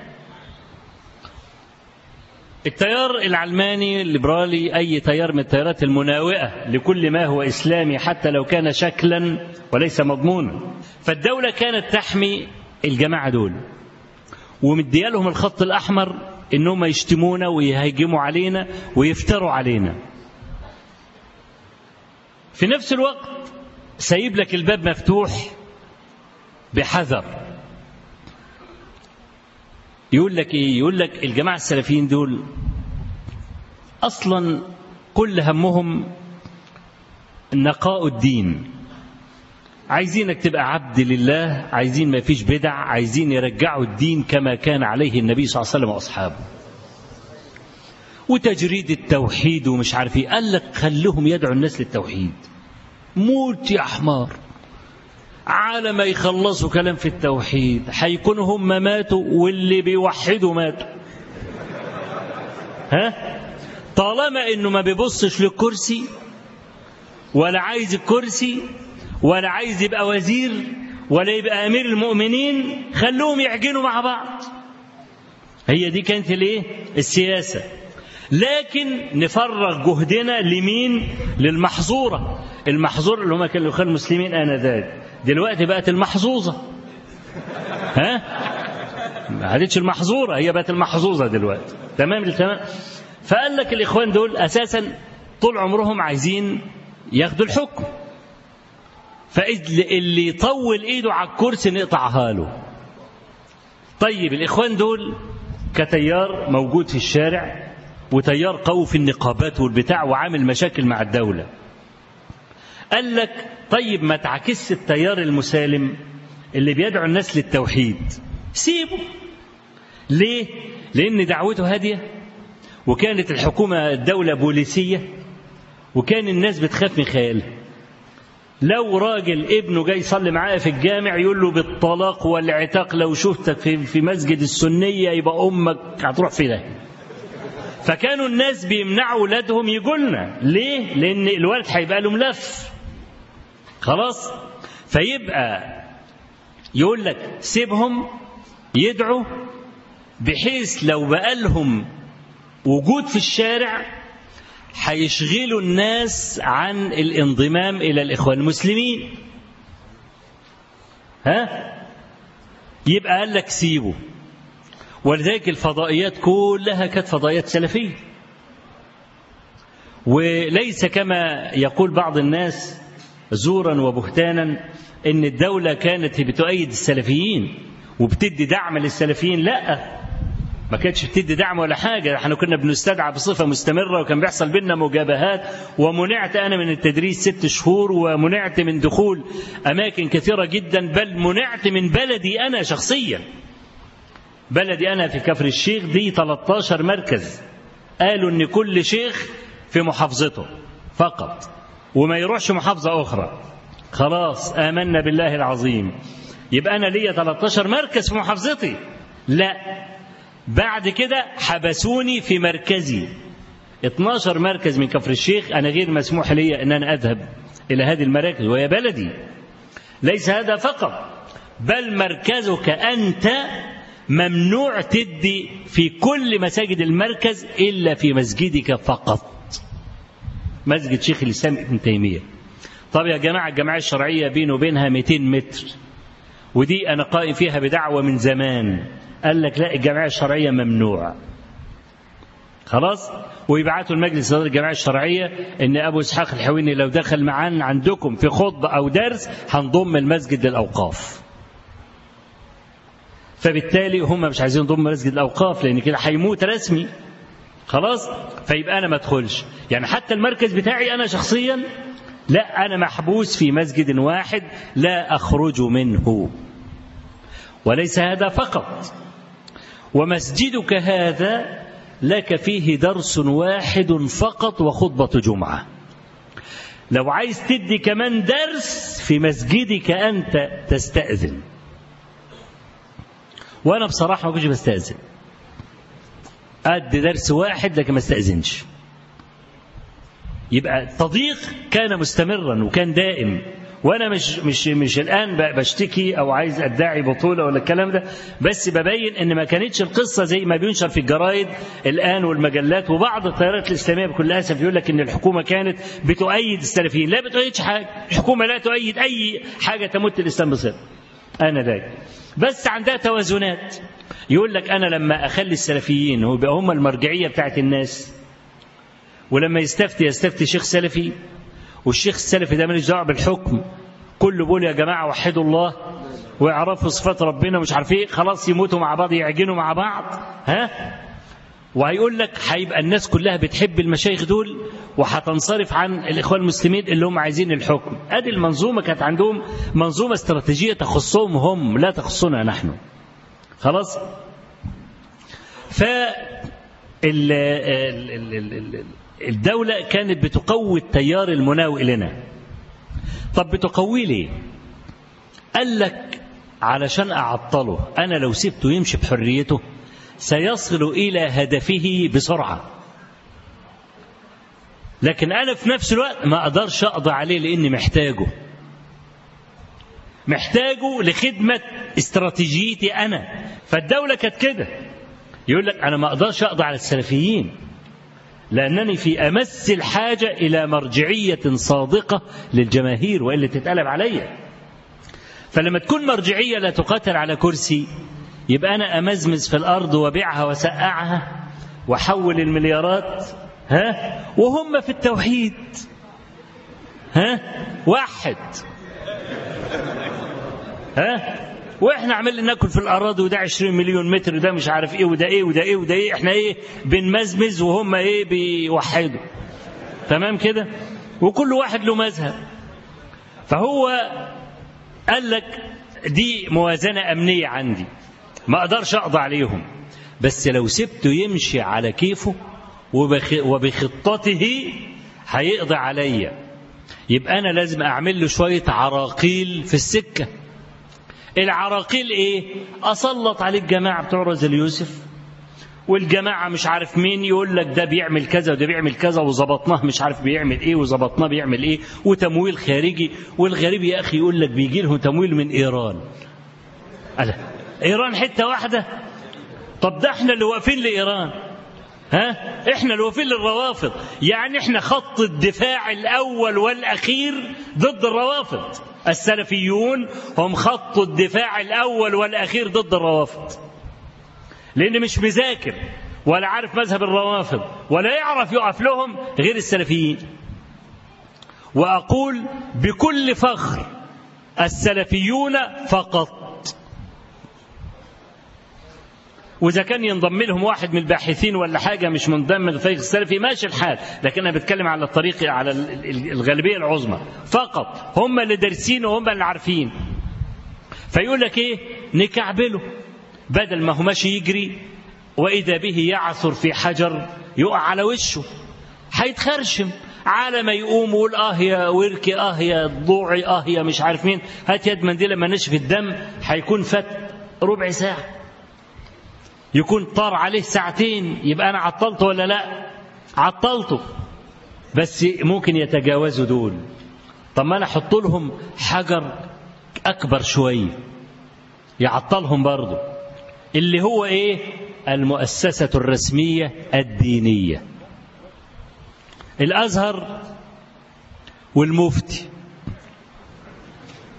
التيار العلماني الليبرالي أي تيار من التيارات المناوئة لكل ما هو إسلامي حتى لو كان شكلا وليس مضمونا. فالدولة كانت تحمي الجماعة دول. ومديالهم الخط الأحمر إنهم يشتمونا ويهاجموا علينا ويفتروا علينا. في نفس الوقت سايب لك الباب مفتوح بحذر. يقول لك إيه؟ يقول لك الجماعة السلفيين دول أصلا كل همهم نقاء الدين. عايزينك تبقى عبد لله عايزين ما فيش بدع عايزين يرجعوا الدين كما كان عليه النبي صلى الله عليه وسلم وأصحابه. وتجريد التوحيد ومش عارف إيه. قال لك خليهم يدعوا الناس للتوحيد. موت يا حمار على ما يخلصوا كلام في التوحيد هيكونوا هم ماتوا واللي بيوحدوا ماتوا. ها؟ طالما إنه ما بيبصش للكرسي ولا عايز الكرسي ولا عايز يبقى وزير ولا يبقى أمير المؤمنين خلوهم يعجنوا مع بعض. هي دي كانت الإيه؟ السياسة. لكن نفرغ جهدنا لمين؟ للمحظورة. المحظور اللي هم كانوا المسلمين آنذاك. دلوقتي بقت المحظوظة. ها؟ ما عادتش المحظورة هي بقت المحظوظة دلوقتي. تمام؟ تمام؟ فقال لك الإخوان دول أساسا طول عمرهم عايزين ياخدوا الحكم. فاللي يطول إيده على الكرسي نقطعها له طيب الإخوان دول كتيار موجود في الشارع وتيار قوي في النقابات والبتاع وعامل مشاكل مع الدولة. قال لك طيب ما تعكس التيار المسالم اللي بيدعو الناس للتوحيد. سيبه. ليه؟ لأن دعوته هادية وكانت الحكومة الدولة بوليسية وكان الناس بتخاف من خيالها. لو راجل ابنه جاي يصلي معاه في الجامع يقول له بالطلاق والعتاق لو شفتك في في مسجد السنية يبقى أمك هتروح في ده فكانوا الناس بيمنعوا اولادهم يجوا لنا ليه؟ لأن الولد هيبقى له ملف. خلاص؟ فيبقى يقول لك سيبهم يدعوا بحيث لو بقى لهم وجود في الشارع هيشغلوا الناس عن الانضمام إلى الاخوان المسلمين. ها؟ يبقى قال لك سيبه. ولذلك الفضائيات كلها كانت فضائيات سلفية. وليس كما يقول بعض الناس زورا وبهتانا إن الدولة كانت بتؤيد السلفيين وبتدي دعم للسلفيين. لا. ما كانتش بتدي دعم ولا حاجة. إحنا كنا بنستدعى بصفة مستمرة وكان بيحصل بينا مجابهات. ومنعت أنا من التدريس ست شهور ومنعت من دخول أماكن كثيرة جدا بل منعت من بلدي أنا شخصيا. بلدي أنا في كفر الشيخ دي 13 مركز. قالوا إن كل شيخ في محافظته فقط وما يروحش محافظة أخرى. خلاص آمنا بالله العظيم. يبقى أنا ليا 13 مركز في محافظتي. لا بعد كده حبسوني في مركزي. 12 مركز من كفر الشيخ أنا غير مسموح لي أن أنا أذهب إلى هذه المراكز وهي بلدي. ليس هذا فقط بل مركزك أنت ممنوع تدي في كل مساجد المركز إلا في مسجدك فقط. مسجد شيخ الإسلام ابن تيمية. طب يا جماعة الجماعة الشرعية بينه وبينها 200 متر ودي أنا قائم فيها بدعوة من زمان. قال لك لا الجمعية الشرعية ممنوع خلاص؟ ويبعتوا المجلس إدارة الجمعية الشرعية إن أبو إسحاق الحويني لو دخل معانا عندكم في خطبة أو درس هنضم المسجد للأوقاف. فبالتالي هم مش عايزين يضم مسجد الأوقاف لأن كده هيموت رسمي. خلاص؟ فيبقى أنا ما أدخلش. يعني حتى المركز بتاعي أنا شخصيا لا أنا محبوس في مسجد واحد لا أخرج منه. وليس هذا فقط. ومسجدك هذا لك فيه درس واحد فقط وخطبة جمعة. لو عايز تدي كمان درس في مسجدك أنت تستأذن. وأنا بصراحة ما كنتش بستأذن. أدي درس واحد لكن ما استأذنش. يبقى التضييق كان مستمرا وكان دائم. وأنا مش مش مش الان بشتكي أو عايز ادعي بطولة ولا الكلام ده بس ببين إن ما كانتش القصة زي ما بينشر في الجرايد الآن والمجلات وبعض التيارات الإسلامية بكل أسف يقول لك إن الحكومة كانت بتؤيد السلفيين. لا بتؤيدش حاجة. الحكومة لا تؤيد أي حاجة تمت الإسلام بصدق. أنا ذاك بس عندها توازنات. يقول لك أنا لما أخلي السلفيين هم المرجعية بتاعت الناس ولما يستفتي يستفتي شيخ سلفي. والشيخ السلفي ده ماليش دعوه بالحكم. كله بيقول يا جماعة وحدوا الله ويعرفوا صفات ربنا مش عارف إيه. خلاص يموتوا مع بعض يعجنوا مع بعض. ها؟ وهيقول لك هيبقى الناس كلها بتحب المشايخ دول وهتنصرف عن الإخوان المسلمين اللي هم عايزين الحكم. أدي المنظومة كانت عندهم منظومة استراتيجية تخصهم هم لا تخصنا نحن. خلاص؟ ف الدولة كانت بتقوي التيار المناوئ لنا طب بتقويه ليه؟ قال لك علشان أعطله أنا لو سبته يمشي بحريته سيصل إلى هدفه بسرعة. لكن أنا في نفس الوقت ما أقدرش أقضي عليه لأني محتاجه. محتاجه لخدمة استراتيجيتي أنا. فالدولة كانت كده. يقول لك أنا ما أقدرش أقضي على السلفيين. لأنني في أمس الحاجة إلى مرجعية صادقة للجماهير وإلا تتقلب عليا فلما تكون مرجعية لا تقاتل على كرسي يبقى أنا أمزمز في الأرض وبيعها وسقعها وحول المليارات ها؟ وهم في التوحيد ها؟ واحد. ها؟ وإحنا عمالين ناكل في الأراضي وده 20 مليون متر وده مش عارف إيه وده إيه وده إيه وده إيه. إحنا إيه بنمزمز وهم إيه بيوحدوا. تمام كده؟ وكل واحد له مذهب. فهو قال لك دي موازنة أمنية عندي. ما أقدرش أقضي عليهم. بس لو سبته يمشي على كيفه وبخطته هيقضي عليا. يبقى أنا لازم أعمل له شوية عراقيل في السكة. العراقيل إيه؟ أسلط عليك جماعة بتوع رزل يوسف والجماعة مش عارف مين يقول لك ده بيعمل كذا وده بيعمل كذا وظبطناه مش عارف بيعمل إيه وظبطناه بيعمل إيه وتمويل خارجي. والغريب يا أخي يقول لك بيجي لهم تمويل من إيران. ألا إيران حتة واحدة؟ طب ده إحنا اللي واقفين لإيران. ها؟ إحنا اللي واقفين للروافض. يعني إحنا خط الدفاع الأول والأخير ضد الروافض. السلفيون هم خط الدفاع الأول والأخير ضد الروافض. لأن مش مذاكر ولا عارف مذهب الروافض ولا يعرف يقف لهم غير السلفيين. وأقول بكل فخر السلفيون فقط. وإذا كان ينضم لهم واحد من الباحثين ولا حاجة مش منضم من الفريق السلفي ماشي الحال. لكن أنا بتكلم على الطريق على الغالبية العظمى. فقط هم اللي دارسين وهم اللي عارفين. فيقول لك إيه؟ نكعبله بدل ما هو ماشي يجري وإذا به يعثر في حجر يقع على وشه. هيتخرشم على ما يقوم ويقول آه يا وركي آه يا ضوعي آه يا مش عارف مين. هات يد منديل لما نشف الدم هيكون فات ربع ساعة. يكون طار عليه ساعتين يبقى أنا عطلته ولا لأ؟ عطلته. بس ممكن يتجاوزوا دول. طب ما أنا أحط لهم حجر أكبر شوية يعطلهم برضه. اللي هو إيه؟ المؤسسة الرسمية الدينية. الأزهر والمفتي.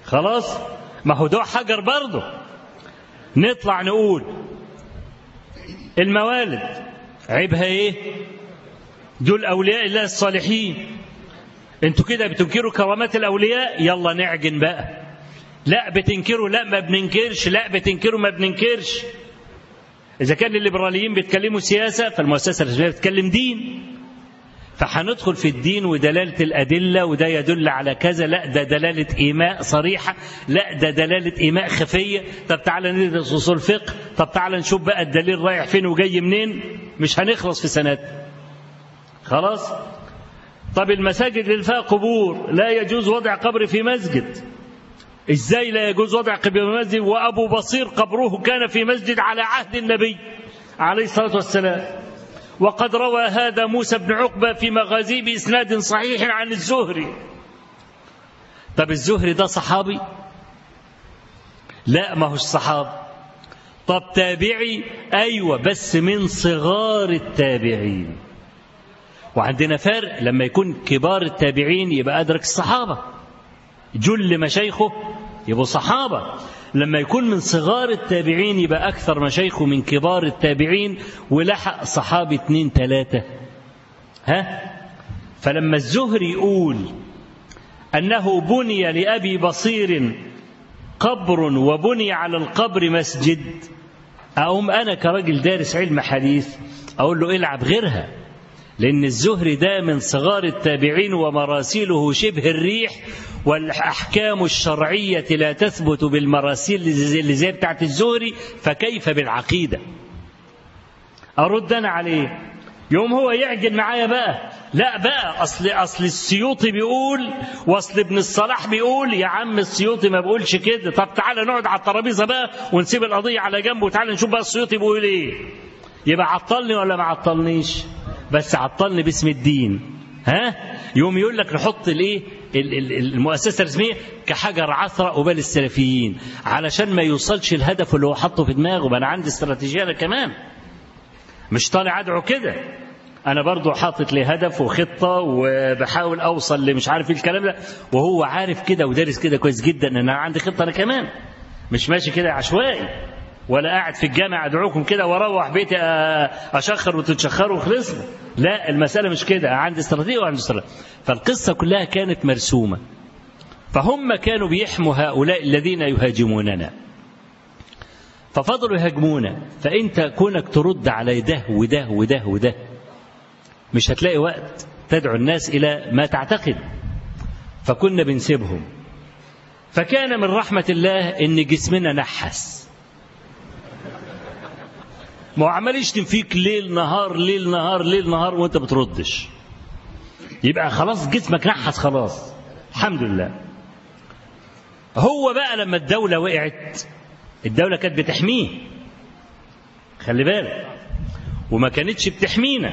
خلاص؟ ما هو ده حجر برضه. نطلع نقول الموالد. عيبها إيه؟ دول أولياء الله الصالحين. أنتوا كده بتنكروا كرامات الأولياء؟ يلا نعجن بقى. لا بتنكروا لا ما بننكرش لا بتنكروا ما بننكرش. إذا كان الليبراليين بيتكلموا سياسة فالمؤسسة الرسميه بتتكلم دين. فهندخل في الدين ودلالة الأدلة وده يدل على كذا. لا ده دلالة إيماء صريحة. لا ده دلالة إيماء خفية. طب تعالى ندرس أصول فقه طب تعالى نشوف بقى الدليل رايح فين وجاي منين. مش هنخلص في سنات خلاص؟ طب المساجد اللي فيها قبور لا يجوز وضع قبر في مسجد. إزاي لا يجوز وضع قبر في مسجد؟ وأبو بصير قبره كان في مسجد على عهد النبي عليه الصلاة والسلام. وقد روى هذا موسى بن عقبة في مغازيه بإسناد صحيح عن الزهري. طب الزهري ده صحابي؟ لا ما هوش صحابي طب تابعي؟ أيوة بس من صغار التابعين. وعندنا فرق لما يكون كبار التابعين يبقى أدرك الصحابة. جل مشايخه يبقوا صحابة. لما يكون من صغار التابعين يبقى أكثر مشايخه من كبار التابعين ولحق صحابي اتنين تلاتة. ها؟ فلما الزهري يقول أنه بني لأبي بصير قبر وبني على القبر مسجد أقوم أنا كراجل دارس علم حديث أقول له العب غيرها. لأن الزهري ده من صغار التابعين ومراسيله شبه الريح والأحكام الشرعية لا تثبت بالمراسيل اللي زي بتاعت الزهري فكيف بالعقيدة؟ أرد أنا عليه. يوم هو يعجن معايا بقى. لا بقى أصل أصل السيوطي بيقول وأصل ابن الصلاح بيقول يا عم السيوطي ما بيقولش كده. طب تعالى نقعد على الترابيزة بقى ونسيب القضية على جنب وتعالى نشوف بقى السيوطي بيقول إيه. يبقى عطلني ولا ما عطلنيش؟ بس عطلني باسم الدين. ها؟ يوم يقول لك نحط الايه؟ المؤسسة الرسمية كحجر عثرة قبال السلفيين. علشان ما يوصلش الهدف اللي هو حاطه في دماغه ما أنا عندي استراتيجية أنا كمان. مش طالع أدعو كده. أنا برضو حاطط لي هدف وخطة وبحاول أوصل لمش عارف إيه الكلام ده. وهو عارف كده ودارس كده كويس جدا إن أنا عندي خطة أنا كمان. مش ماشي كده عشوائي. ولا قاعد في الجامع أدعوكم كده وأروح بيتي أشخر وتتشخروا وخلصنا لا المسألة مش كده. عندي استراتيجيه وعندي استراتيجيه فالقصة كلها كانت مرسومة. فهم كانوا بيحموا هؤلاء الذين يهاجموننا. ففضلوا يهاجمونا. فانت كونك ترد على ده وده وده وده مش هتلاقي وقت تدعو الناس إلى ما تعتقد. فكنا بنسيبهم. فكان من رحمة الله إن جسمنا نحس. ما هو عمال يشتم فيك ليل نهار ليل نهار ليل نهار وانت بتردش. يبقى خلاص جسمك نحس خلاص. الحمد لله. هو بقى لما الدولة وقعت الدولة كانت بتحميه. خلي بالك. وما كانتش بتحمينا.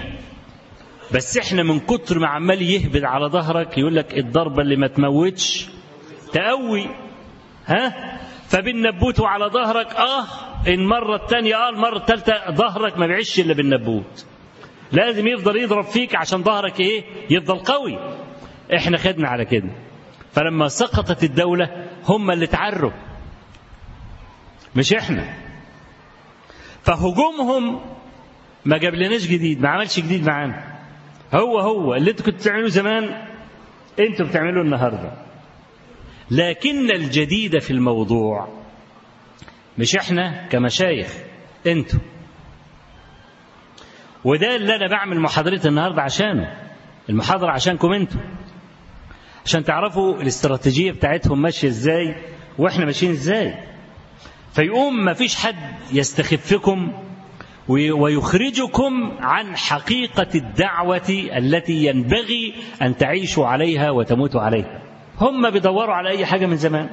بس إحنا من كتر ما عمال يهبد على ظهرك يقول لك الضربة اللي ما تموتش تقوي. ها؟ فبالنبوت على ظهرك آه المرة الثانية آه المرة الثالثة ظهرك ما بيعيش إلا بالنبوت. لازم يفضل يضرب فيك عشان ظهرك إيه؟ يفضل قوي. إحنا خدنا على كده. فلما سقطت الدولة هم اللي تعروا. مش إحنا. فهجومهم ما جاب لناش جديد ما عملش جديد معانا. هو هو اللي أنتوا كنتوا بتعملوه زمان أنتوا بتعملوه النهارده. لكن الجديد في الموضوع مش إحنا كمشايخ أنتوا. وده اللي أنا بعمل محاضرتي النهارده عشانه. المحاضرة عشانكم أنتوا. عشان تعرفوا الاستراتيجية بتاعتهم ماشية إزاي وإحنا ماشيين إزاي. فيقوم ما فيش حد يستخفكم ويخرجكم عن حقيقة الدعوة التي ينبغي أن تعيشوا عليها وتموتوا عليها. هم بيدوروا على أي حاجة من زمان.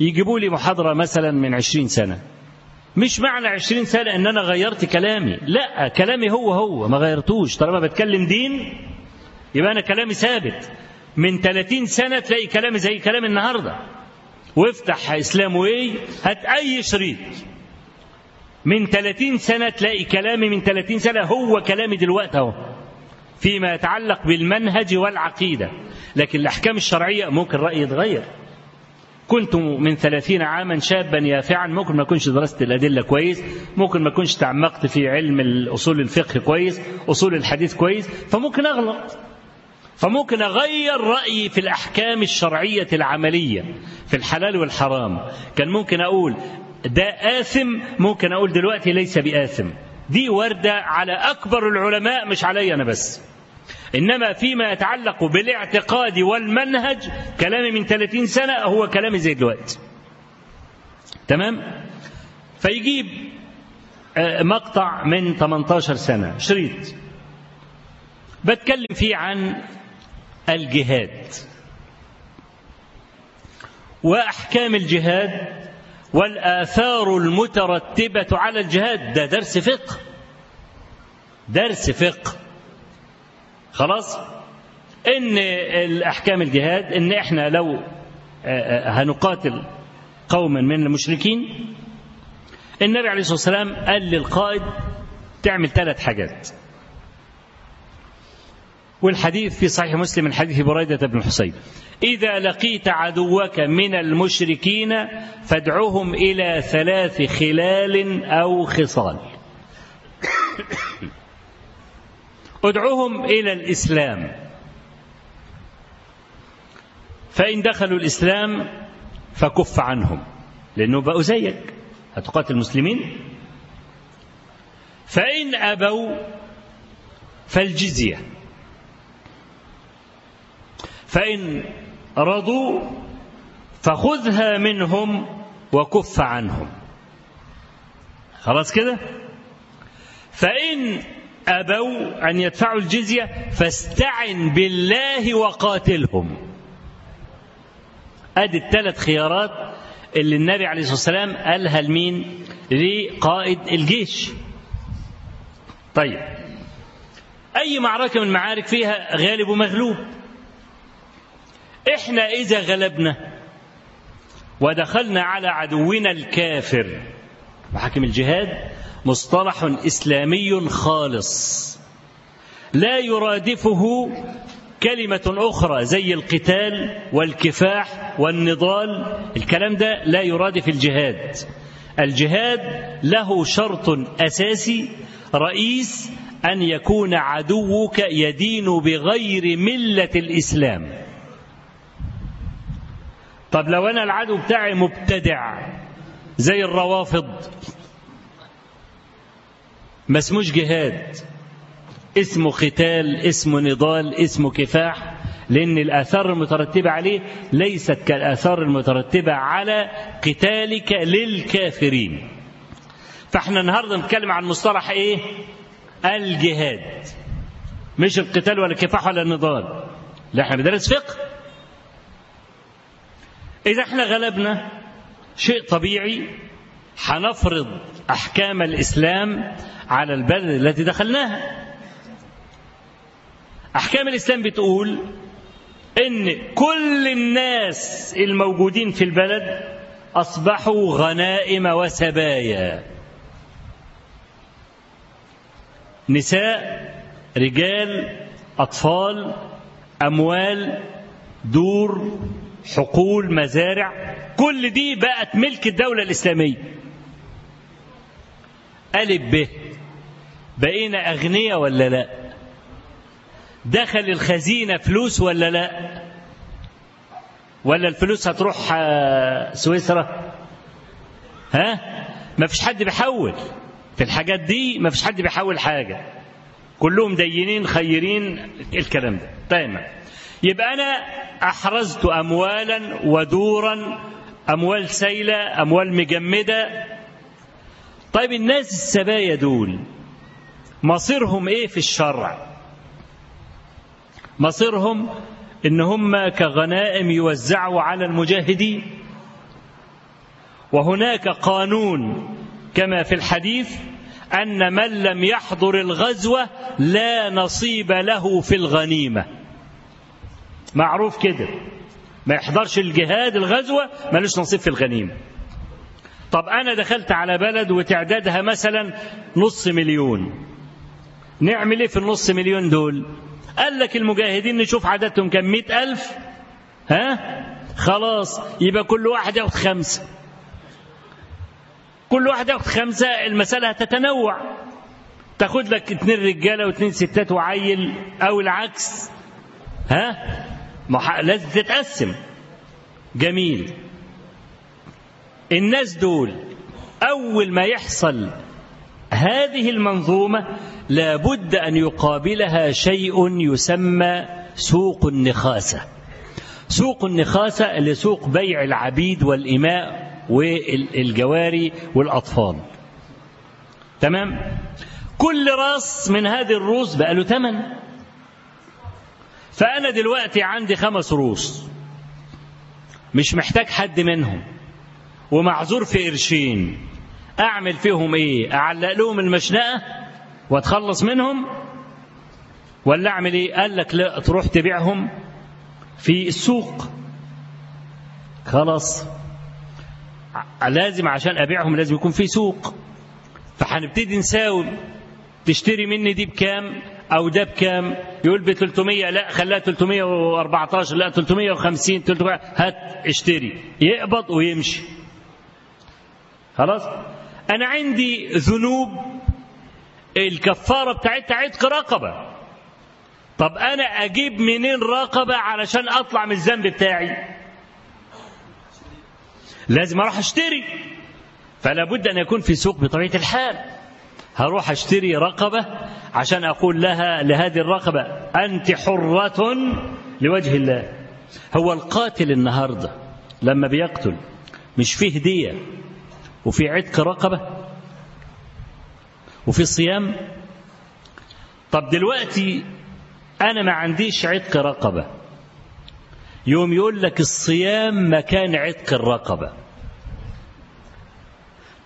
يجيبوا لي محاضرة مثلا من عشرين سنة. مش معنى عشرين سنة أن أنا غيرت كلامي. لا كلامي هو هو ما غيرتوش. طالما بتكلم دين يبقى أنا كلامي ثابت. من 30 سنة تلاقي كلامي زي كلام النهاردة. وافتح إسلام واي هات أي شريط. من 30 سنة تلاقي كلامي من 30 سنة هو كلامي دلوقتي أهو. فيما يتعلق بالمنهج والعقيدة. لكن الأحكام الشرعية ممكن رأيي يتغير. كنت من ثلاثين عاما شابا يافعا. ممكن ما أكونش درست الأدلة كويس ممكن ما أكونش تعمقت في علم أصول الفقه كويس أصول الحديث كويس فممكن أغلط فممكن أغير رأيي في الأحكام الشرعية العملية في الحلال والحرام. كان ممكن أقول ده آثم ممكن أقول دلوقتي ليس بآثم. دي وردة على أكبر العلماء مش علي أنا بس. إنما فيما يتعلق بالاعتقاد والمنهج كلامي من 30 سنة هو كلامي زي دلوقتي تمام؟ فيجيب مقطع من 18 سنة شريط. بتكلم فيه عن الجهاد وأحكام الجهاد والآثار المترتبة على الجهاد. ده درس فقه. درس فقه. خلاص؟ إن الأحكام الجهاد إن إحنا لو هنقاتل قوما من المشركين النبي عليه الصلاة والسلام قال للقائد تعمل ثلاث حاجات. والحديث في صحيح مسلم من حديث بريدة بن الحصيب إذا لقيت عدوك من المشركين فادعهم إلى ثلاث خلال أو خصال. ادعوهم إلى الإسلام. فإن دخلوا الإسلام فكف عنهم لأنه بقوا زيك هتقاتل المسلمين فإن أبوا فالجزية. فإن رضوا فخذها منهم وكف عنهم. خلاص كده؟ فإن أبوا أن يدفعوا الجزية فاستعن بالله وقاتلهم. أدي الثلاث خيارات اللي النبي عليه الصلاة والسلام قالها لمين؟ لقائد الجيش. طيب. أي معركة من المعارك فيها غالب ومغلوب؟ إحنا إذا غلبنا ودخلنا على عدونا الكافر. محاكم الجهاد؟ مصطلح إسلامي خالص. لا يرادفه كلمة أخرى زي القتال والكفاح والنضال. الكلام ده لا يرادف الجهاد. الجهاد له شرط أساسي رئيس أن يكون عدوك يدين بغير ملة الإسلام. طب لو أنا العدو بتاعي مبتدع زي الروافض ما اسموش جهاد. اسمه قتال اسمه نضال اسمه كفاح لأن الآثار المترتبة عليه ليست كالآثار المترتبة على قتالك للكافرين. فإحنا النهاردة نتكلم عن مصطلح إيه؟ الجهاد. مش القتال ولا الكفاح ولا النضال. لا إحنا بندرس فقه. إذا إحنا غلبنا شيء طبيعي هنفرض أحكام الإسلام على البلد التي دخلناها. أحكام الإسلام بتقول إن كل الناس الموجودين في البلد أصبحوا غنائم وسبايا. نساء رجال أطفال أموال دور حقول مزارع كل دي بقت ملك الدولة الإسلامية. ألف به بقينا أغنياء ولا لا؟ دخل الخزينة فلوس ولا لا؟ ولا الفلوس هتروح آه، سويسرا؟ ها؟ ما فيش حد بيحول. في الحاجات دي ما فيش حد بيحول حاجة. كلهم دينين خيرين الكلام ده. تمام يبقى أنا أحرزت أموالا ودورا أموال سيلة أموال مجمدة. طيب الناس السبايا دول مصيرهم إيه في الشرع؟ مصيرهم إن هم كغنائم يوزعوا على المجاهدين. وهناك قانون كما في الحديث أن من لم يحضر الغزوة لا نصيب له في الغنيمة. معروف كده. ما يحضرش الجهاد الغزوة ملوش نصيب في الغنيمة. طب أنا دخلت على بلد وتعدادها مثلا نص مليون. نعمل إيه في النص مليون دول. قال لك المجاهدين نشوف عددهم كم؟ مئة ألف. ها؟ خلاص يبقى كل واحد ياخد خمسة. كل واحد ياخد خمسة المسألة هتتنوع. تاخد لك اتنين رجالة واتنين ستات وعيل أو العكس. ها؟ مح... لازم تتقسم. جميل. الناس دول أول ما يحصل هذه المنظومة لابد أن يقابلها شيء يسمى سوق النخاسة. سوق النخاسة اللي سوق بيع العبيد والإماء والجواري والأطفال. تمام؟ كل راس من هذه الروس بقى له ثمن. فأنا دلوقتي عندي خمس روس. مش محتاج حد منهم. ومعذور في قرشين. أعمل فيهم إيه؟ أعلق لهم المشنقة وأتخلص منهم؟ ولا أعمل إيه؟ قال لك لا تروح تبيعهم في السوق. خلاص. لازم عشان أبيعهم لازم يكون في سوق. فهنبتدي نساوم. تشتري مني دي بكام؟ أو ده بكام؟ يقول ب 300 لا خليها 314 لا 350 300 هات اشتري. يقبض ويمشي. خلاص؟ أنا عندي ذنوب الكفارة بتاعتها عتق رقبة. طب أنا أجيب منين رقبة علشان أطلع من الذنب بتاعي؟ لازم أروح أشتري. فلا بد أن يكون في سوق بطبيعة الحال. هروح أشتري رقبة عشان أقول لها لهذه الرقبة أنت حرة لوجه الله. هو القاتل النهارده لما بيقتل مش فيه هديه وفي عتق رقبة وفي صيام. طب دلوقتي أنا ما عنديش عتق رقبة. يوم يقول لك الصيام مكان عتق الرقبة.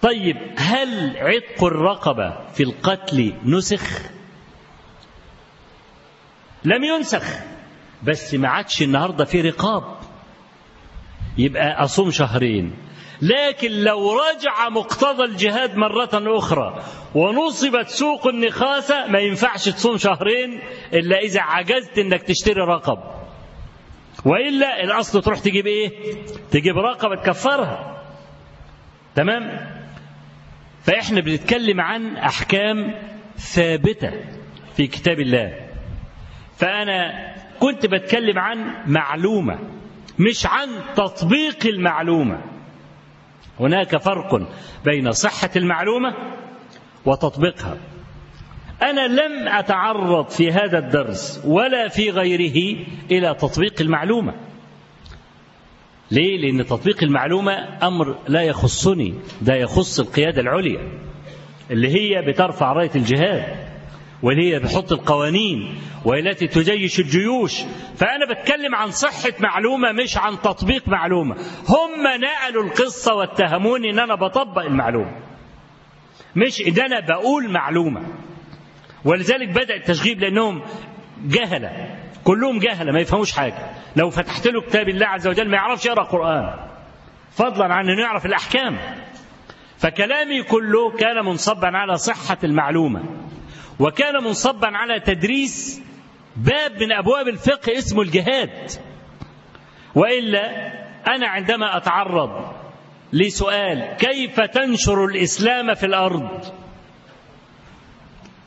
طيب هل عتق الرقبة في القتل نسخ؟ لم ينسخ. بس ما عادش النهارده في رقاب. يبقى أصوم شهرين. لكن لو رجع مقتضى الجهاد مرة أخرى ونصبت سوق النخاسة ما ينفعش تصوم شهرين إلا إذا عجزت إنك تشتري رقب وإلا الأصل تروح تجيب إيه؟ تجيب رقبة تكفرها تمام؟ فإحنا بنتكلم عن أحكام ثابتة في كتاب الله فأنا كنت بتكلم عن معلومة مش عن تطبيق المعلومة هناك فرق بين صحة المعلومة وتطبيقها. أنا لم أتعرض في هذا الدرس ولا في غيره إلى تطبيق المعلومة. ليه؟ لأن تطبيق المعلومة أمر لا يخصني ده يخص القيادة العليا اللي هي بترفع راية الجهاد. واللي هي بتحط القوانين والتي تجيش الجيوش. فأنا بتكلم عن صحة معلومة مش عن تطبيق معلومة. هم نقلوا القصة واتهموني إن أنا بطبق المعلومة. مش إن أنا بقول معلومة. ولذلك بدأ التشغيب لأنهم جهلة. كلهم جهلة ما يفهموش حاجة. لو فتحت له كتاب الله عز وجل ما يعرفش يقرأ قرآن. فضلا عن أنه يعرف الأحكام. فكلامي كله كان منصبا على صحة المعلومة. وكان منصبا على تدريس باب من أبواب الفقه اسمه الجهاد. وإلا أنا عندما أتعرض لسؤال كيف تنشر الإسلام في الأرض؟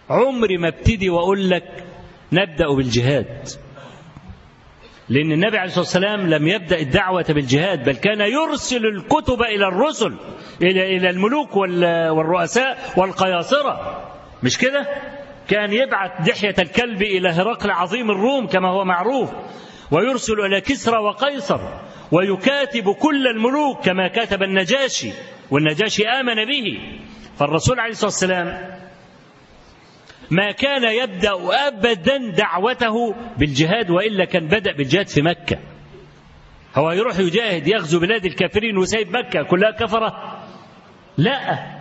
عمري ما ابتدي وأقول لك نبدأ بالجهاد. لأن النبي عليه الصلاة والسلام لم يبدأ الدعوة بالجهاد بل كان يرسل الكتب إلى الرسل إلى إلى الملوك والرؤساء والقياصرة. مش كده؟ كان يبعث دحية الكلب إلى هرقل عظيم الروم كما هو معروف ويرسل إلى كسرى وقيصر ويكاتب كل الملوك كما كاتب النجاشي والنجاشي آمن به. فالرسول عليه الصلاة والسلام ما كان يبدأ أبدا دعوته بالجهاد وإلا كان بدأ بالجهاد في مكة. هو يروح يجاهد يغزو بلاد الكافرين وسايب مكة كلها كفرة. لا.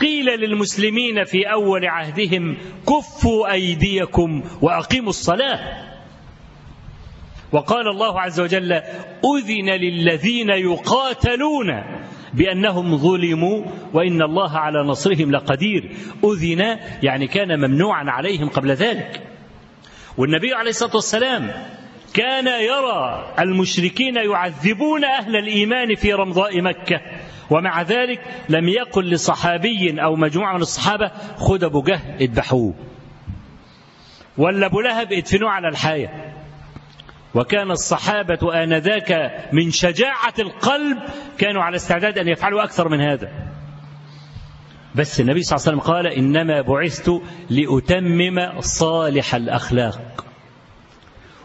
قيل للمسلمين في أول عهدهم كفوا أيديكم وأقيموا الصلاة. وقال الله عز وجل أذن للذين يقاتلون بأنهم ظلموا وإن الله على نصرهم لقدير. أذن يعني كان ممنوعا عليهم قبل ذلك. والنبي عليه الصلاة والسلام كان يرى المشركين يعذبون أهل الإيمان في رمضاء مكة. ومع ذلك لم يقل لصحابي أو مجموعة من الصحابة خذ أبو جهل اذبحوه. ولا أبو لهب ادفنوه على الحاية. وكان الصحابة آنذاك من شجاعة القلب كانوا على استعداد أن يفعلوا أكثر من هذا. بس النبي صلى الله عليه وسلم قال إنما بعثت لأتمم صالح الأخلاق.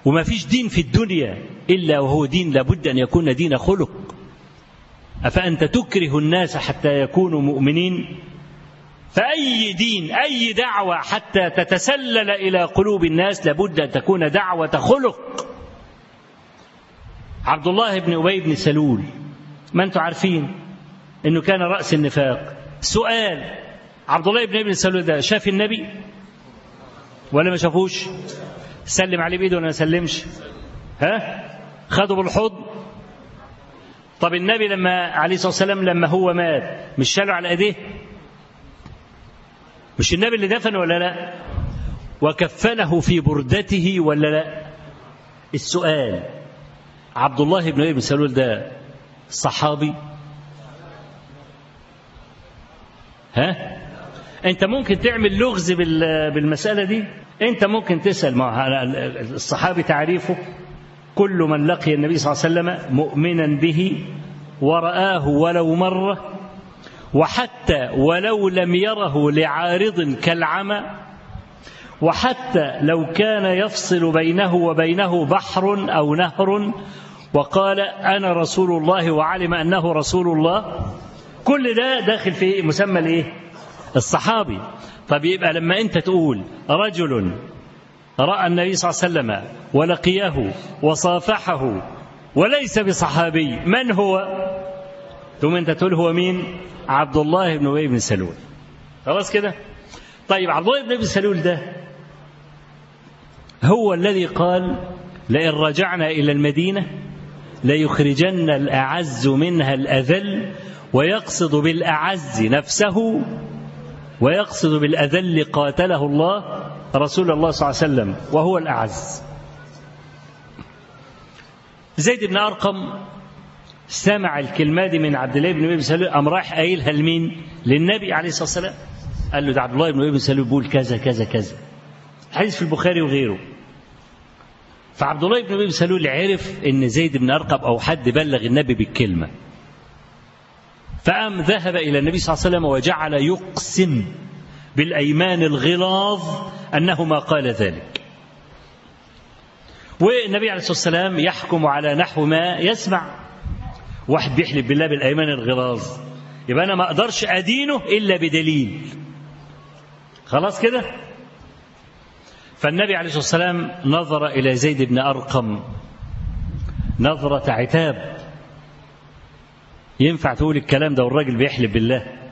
وما فيش دين في الدنيا إلا وهو دين لابد أن يكون دين خلق. أفأنت تكره الناس حتى يكونوا مؤمنين؟ فأي دين أي دعوة حتى تتسلل إلى قلوب الناس لابد أن تكون دعوة خلق. عبد الله بن أبي بن سلول ما أنتم عارفين أنه كان رأس النفاق. سؤال عبد الله بن ابن سلول ده شاف النبي؟ ولا ما شافوش؟ سلم عليه بإيده ولا ما سلمش؟ ها؟ خده بالحضن؟ طب النبي لما عليه الصلاة والسلام لما هو مات مش شاله على إيديه؟ مش النبي اللي دفن ولا لا؟ وكفنه في بردته ولا لا؟ السؤال عبد الله بن أبي بن سلول ده صحابي؟ ها؟ أنت ممكن تعمل لغز بالمسألة دي؟ أنت ممكن تسأل ما الصحابي تعريفه؟ كل من لقي النبي صلى الله عليه وسلم مؤمنا به ورآه ولو مرة وحتى ولو لم يره لعارض كالعمى وحتى لو كان يفصل بينه وبينه بحر أو نهر وقال أنا رسول الله وعلم أنه رسول الله كل ده داخل في مسمى الإيه؟ الصحابي. طب يبقى لما أنت تقول رجل رأى النبي صلى الله عليه وسلم ولقيه وصافحه وليس بصحابي من هو؟ ثم انت تقول هو مين؟ عبد الله بن أبي بن سلول. خلاص كده؟ طيب عبد الله بن أبي سلول ده هو الذي قال لئن رجعنا إلى المدينة ليخرجن الأعز منها الأذل ويقصد بالأعز نفسه ويقصد بالأذل قاتله الله رسول الله صلى الله عليه وسلم وهو الأعز. زيد بن أرقم سمع الكلمة دي من عبد الله بن أبي سلول قام رايح قايلها لمين؟ للنبي عليه الصلاة والسلام. قال له ده عبد الله بن أبي سلول بيقول كذا كذا كذا. حديث في البخاري وغيره. فعبد الله بن أبي سلول عرف إن زيد بن أرقم أو حد بلغ النبي بالكلمة. فقام ذهب إلى النبي صلى الله عليه وسلم وجعل يقسم بالأيمان الغلاظ أنه ما قال ذلك. والنبي عليه الصلاة والسلام يحكم على نحو ما يسمع. واحد بيحلف بالله بالأيمان الغلاظ. يبقى أنا ما أقدرش أدينه إلا بدليل. خلاص كده؟ فالنبي عليه الصلاة والسلام نظر إلى زيد بن أرقم. نظرة عتاب. ينفع تقول الكلام ده والراجل بيحلف بالله.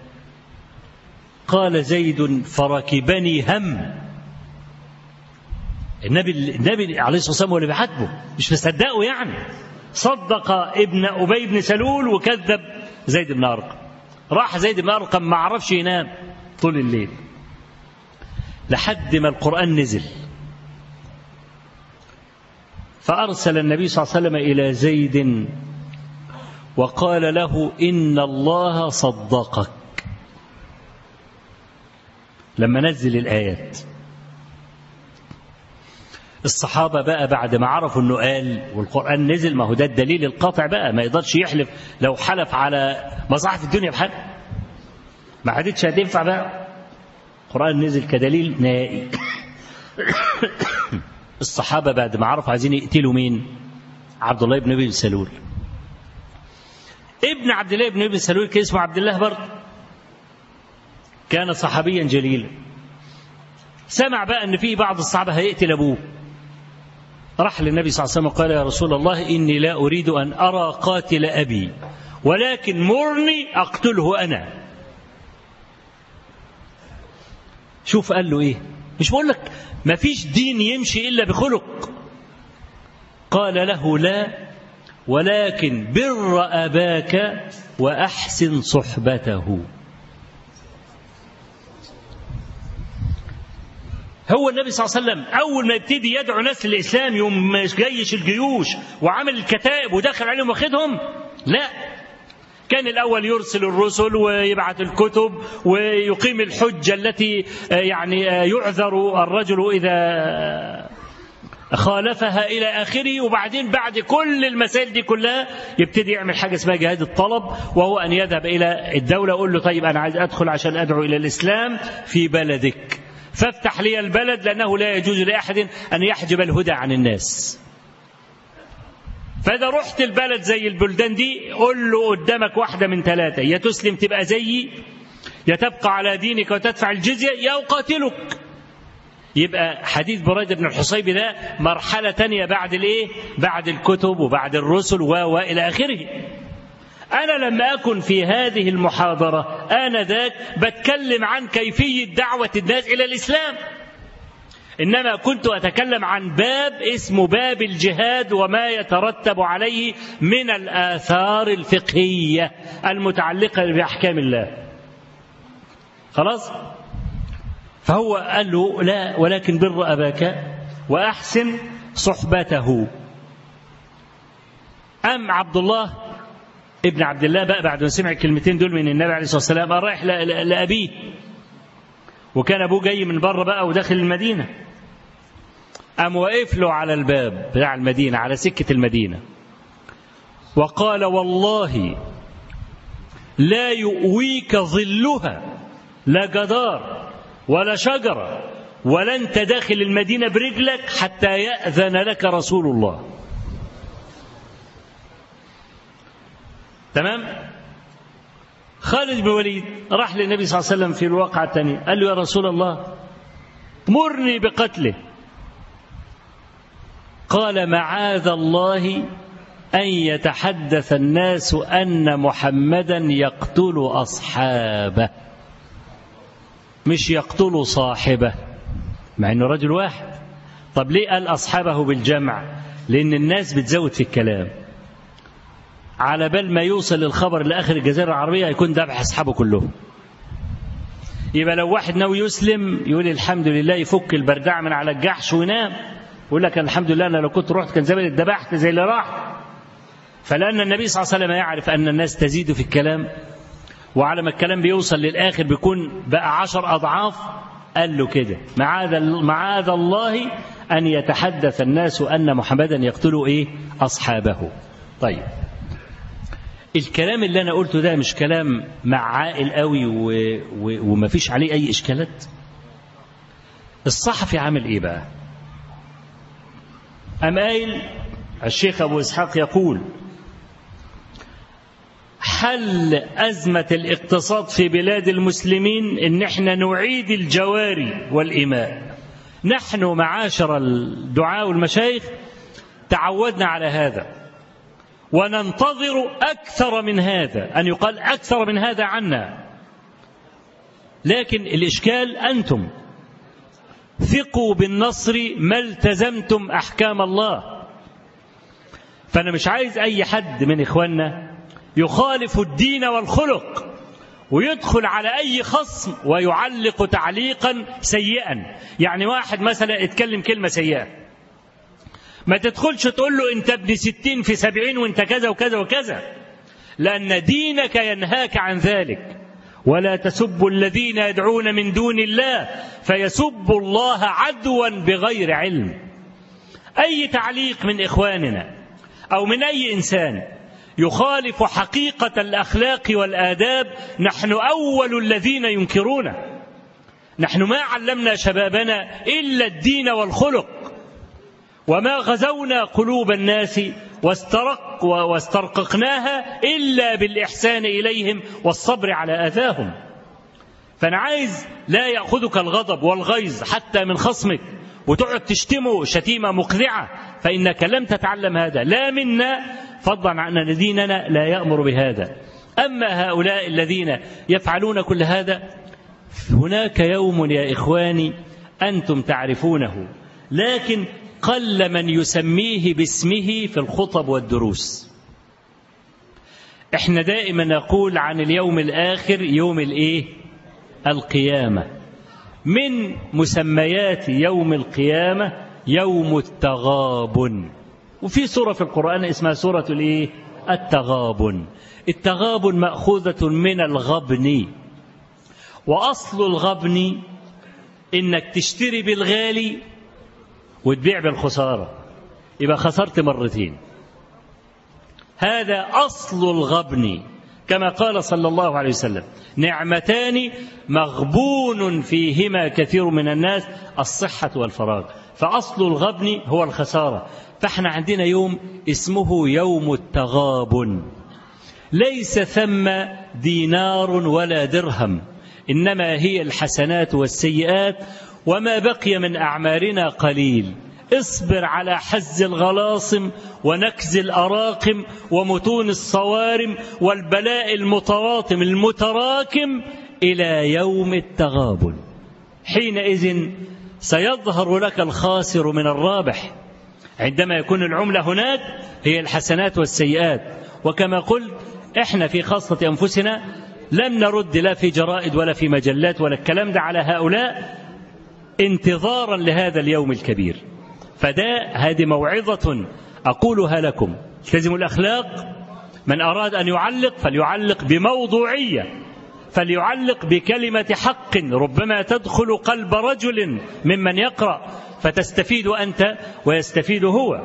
قال زيد فركبني هم. النبي النبي عليه الصلاة والسلام هو اللي بيحاسبه مش مصدقه يعني. صدق ابن أبي بن سلول وكذب زيد بن أرقم. راح زيد بن أرقم ما عرفش ينام طول الليل. لحد ما القرآن نزل. فأرسل النبي صلى الله عليه وسلم إلى زيد وقال له إن الله صدقك. لما نزل الآيات. الصحابة بقى بعد ما عرفوا إنه قال والقرآن نزل ما هو ده الدليل القاطع بقى ما يقدرش يحلف لو حلف على مصلحة الدنيا بحد. ما عادتش هتنفع بقى. القرآن نزل كدليل نهائي. الصحابة بعد ما عرفوا عايزين يقتلوا مين؟ عبد الله بن أبي سلول. ابن عبد الله بن أبي سلول كان اسمه عبد الله برضه. كان صحابيا جليلا. سمع بقى إن في بعض الصحابة هيقتل ابوه راح للنبي صلى الله عليه وسلم وقال يا رسول الله إني لا أريد أن أرى قاتل أبي ولكن مرني أقتله أنا. شوف قال له إيه؟ مش بقول لك ما فيش دين يمشي إلا بخلق. قال له لا ولكن بر أباك وأحسن صحبته. هو النبي صلى الله عليه وسلم أول ما يبتدي يدعو ناس للإسلام يوم جيش الجيوش وعمل الكتائب ودخل عليهم واخدهم لا. كان الأول يرسل الرسل ويبعث الكتب ويقيم الحجة التي يعني يعذر الرجل إذا خالفها إلى آخره. وبعدين بعد كل المسائل دي كلها يبتدي يعمل حاجة اسمها جهاد الطلب وهو أن يذهب إلى الدولة يقول له طيب أنا عايز أدخل عشان أدعو إلى الإسلام في بلدك. فافتح لي البلد لأنه لا يجوز لأحد أن يحجب الهدى عن الناس. فإذا رحت البلد زي البلدان دي قول له قدامك واحدة من ثلاثة يا تسلم تبقى زيي يا تبقى على دينك وتدفع الجزية يا أقاتلك. يبقى حديث بريدة بن الحصيب ده مرحلة تانية بعد الإيه؟ بعد الكتب وبعد الرسل و إلى آخره. أنا لما أكن في هذه المحاضرة. آنذاك بتكلم عن كيفية دعوة الناس إلى الإسلام. إنما كنت أتكلم عن باب اسمه باب الجهاد وما يترتب عليه من الآثار الفقهية المتعلقة بأحكام الله. خلاص؟ فهو قال له لا ولكن بر أباك وأحسن صحبته. أم عبد الله ابن عبد الله بقى بعد ما سمع الكلمتين دول من النبي عليه الصلاة والسلام رايح لأبيه. وكان أبوه جاي من بره بقى وداخل المدينة. قام واقف له على الباب بتاع المدينة على سكة المدينة. وقال والله لا يؤويك ظلها لا جدار ولا شجرة ولا أنت داخل المدينة برجلك حتى يأذن لك رسول الله. تمام؟ خالد بن وليد راح للنبي صلى الله عليه وسلم في الواقعة الثانية قال له يا رسول الله مرني بقتله. قال معاذ الله أن يتحدث الناس أن محمدا يقتل أصحابه مش يقتل صاحبه مع أنه رجل واحد. طب ليه قال أصحابه بالجمع؟ لأن الناس بتزود في الكلام. على بال ما يوصل الخبر لآخر الجزيرة العربية هيكون ذبح أصحابه كلهم. يبقى لو واحد ناوي يسلم يقول الحمد لله يفك البردع من على الجحش وينام يقول لك الحمد لله أنا لو كنت رحت كان زمان اتذبحت زي اللي راح. فلأن النبي صلى الله عليه وسلم يعرف أن الناس تزيد في الكلام وعلى ما الكلام بيوصل للآخر بيكون بقى عشر أضعاف قال له كده. معاذ معاذ الله أن يتحدث الناس أن محمدا يقتل إيه؟ أصحابه. طيب. الكلام اللي أنا قلته ده مش كلام مع عاقل قوي و... و... وما فيش عليه أي إشكالات؟ الصحفي عامل إيه بقى؟ أم قايل الشيخ أبو إسحاق يقول حل أزمة الاقتصاد في بلاد المسلمين إن إحنا نعيد الجواري والإماء نحن معاشر الدعاء والمشايخ تعودنا على هذا. وننتظر أكثر من هذا. أن يقال أكثر من هذا عنا. لكن الإشكال أنتم. ثقوا بالنصر ما التزمتم أحكام الله. فأنا مش عايز أي حد من إخواننا يخالف الدين والخلق ويدخل على أي خصم ويعلق تعليقا سيئا. يعني واحد مثلا اتكلم كلمة سيئة. ما تدخلش تقول له انت ابن ستين في سبعين وانت كذا وكذا وكذا. لأن دينك ينهاك عن ذلك. ولا تسبوا الذين يدعون من دون الله فيسبوا الله عدوا بغير علم. أي تعليق من إخواننا أو من أي إنسان يخالف حقيقة الأخلاق والآداب نحن أول الذين ينكرونه. نحن ما علمنا شبابنا إلا الدين والخلق. وما غزونا قلوب الناس واسترق واسترققناها إلا بالإحسان إليهم والصبر على أذاهم. فأنا عايز لا يأخذك الغضب والغيظ حتى من خصمك وتقعد تشتمه شتيمة مقذعة فإنك لم تتعلم هذا. لا منا فضلا عن أن ديننا لا يأمر بهذا. أما هؤلاء الذين يفعلون كل هذا هناك يوم يا إخواني أنتم تعرفونه لكن قل من يسميه باسمه في الخطب والدروس. إحنا دائما نقول عن اليوم الآخر يوم الإيه؟ القيامة. من مسميات يوم القيامة؟ يوم التغابن. وفي سورة في القرآن اسمها سورة الإيه؟ التغابن. التغابن مأخوذة من الغبن. وأصل الغبن إنك تشتري بالغالي وتبيع بالخسارة. يبقى خسرت مرتين. هذا أصل الغبن. كما قال صلى الله عليه وسلم نعمتان مغبون فيهما كثير من الناس الصحة والفراغ. فأصل الغبن هو الخسارة. فإحنا عندنا يوم اسمه يوم التغابن. ليس ثم دينار ولا درهم إنما هي الحسنات والسيئات وما بقي من أعمارنا قليل. اصبر على حز الغلاصم ونكز الأراقم ومتون الصوارم والبلاء المتراطم المتراكم إلى يوم التغابن. حينئذ سيظهر لك الخاسر من الرابح. عندما يكون العملة هناك هي الحسنات والسيئات. وكما قلت إحنا في خاصة أنفسنا لم نرد لا في جرائد ولا في مجلات ولا الكلام ده على هؤلاء. انتظارا لهذا اليوم الكبير. فده هذه موعظة أقولها لكم. التزموا الأخلاق. من أراد أن يعلق فليعلق بموضوعية. فليعلق بكلمة حق. ربما تدخل قلب رجل ممن يقرأ. فتستفيد أنت ويستفيد هو.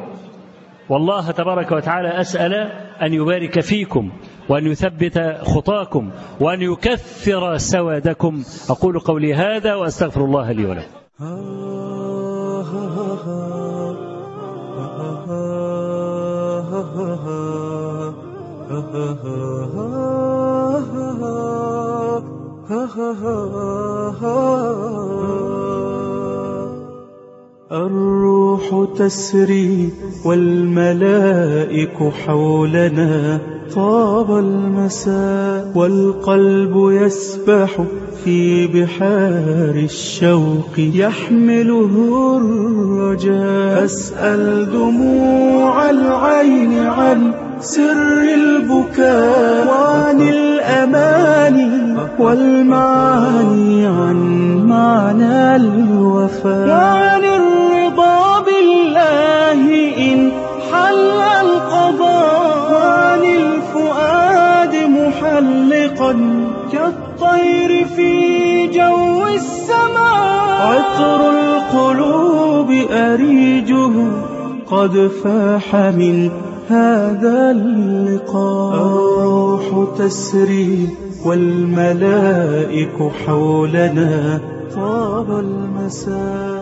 والله تبارك وتعالى أسأل أن يبارك فيكم وأن يثبت خطاكم وأن يكثر سوادكم. أقول قولي هذا وأستغفر الله لي ولكم. الروح تسري والملائك حولنا طاب المساء والقلب يسبح في بحار الشوق يحمله الرجاء. أسأل دموع العين عن سر البكاء وعن الأماني والمعاني عن معنى الوفاء. وعن كالطير في جو السماء. عطر القلوب أريجه قد فاح من هذا اللقاء. الروح تسري والملائك حولنا طاب المساء.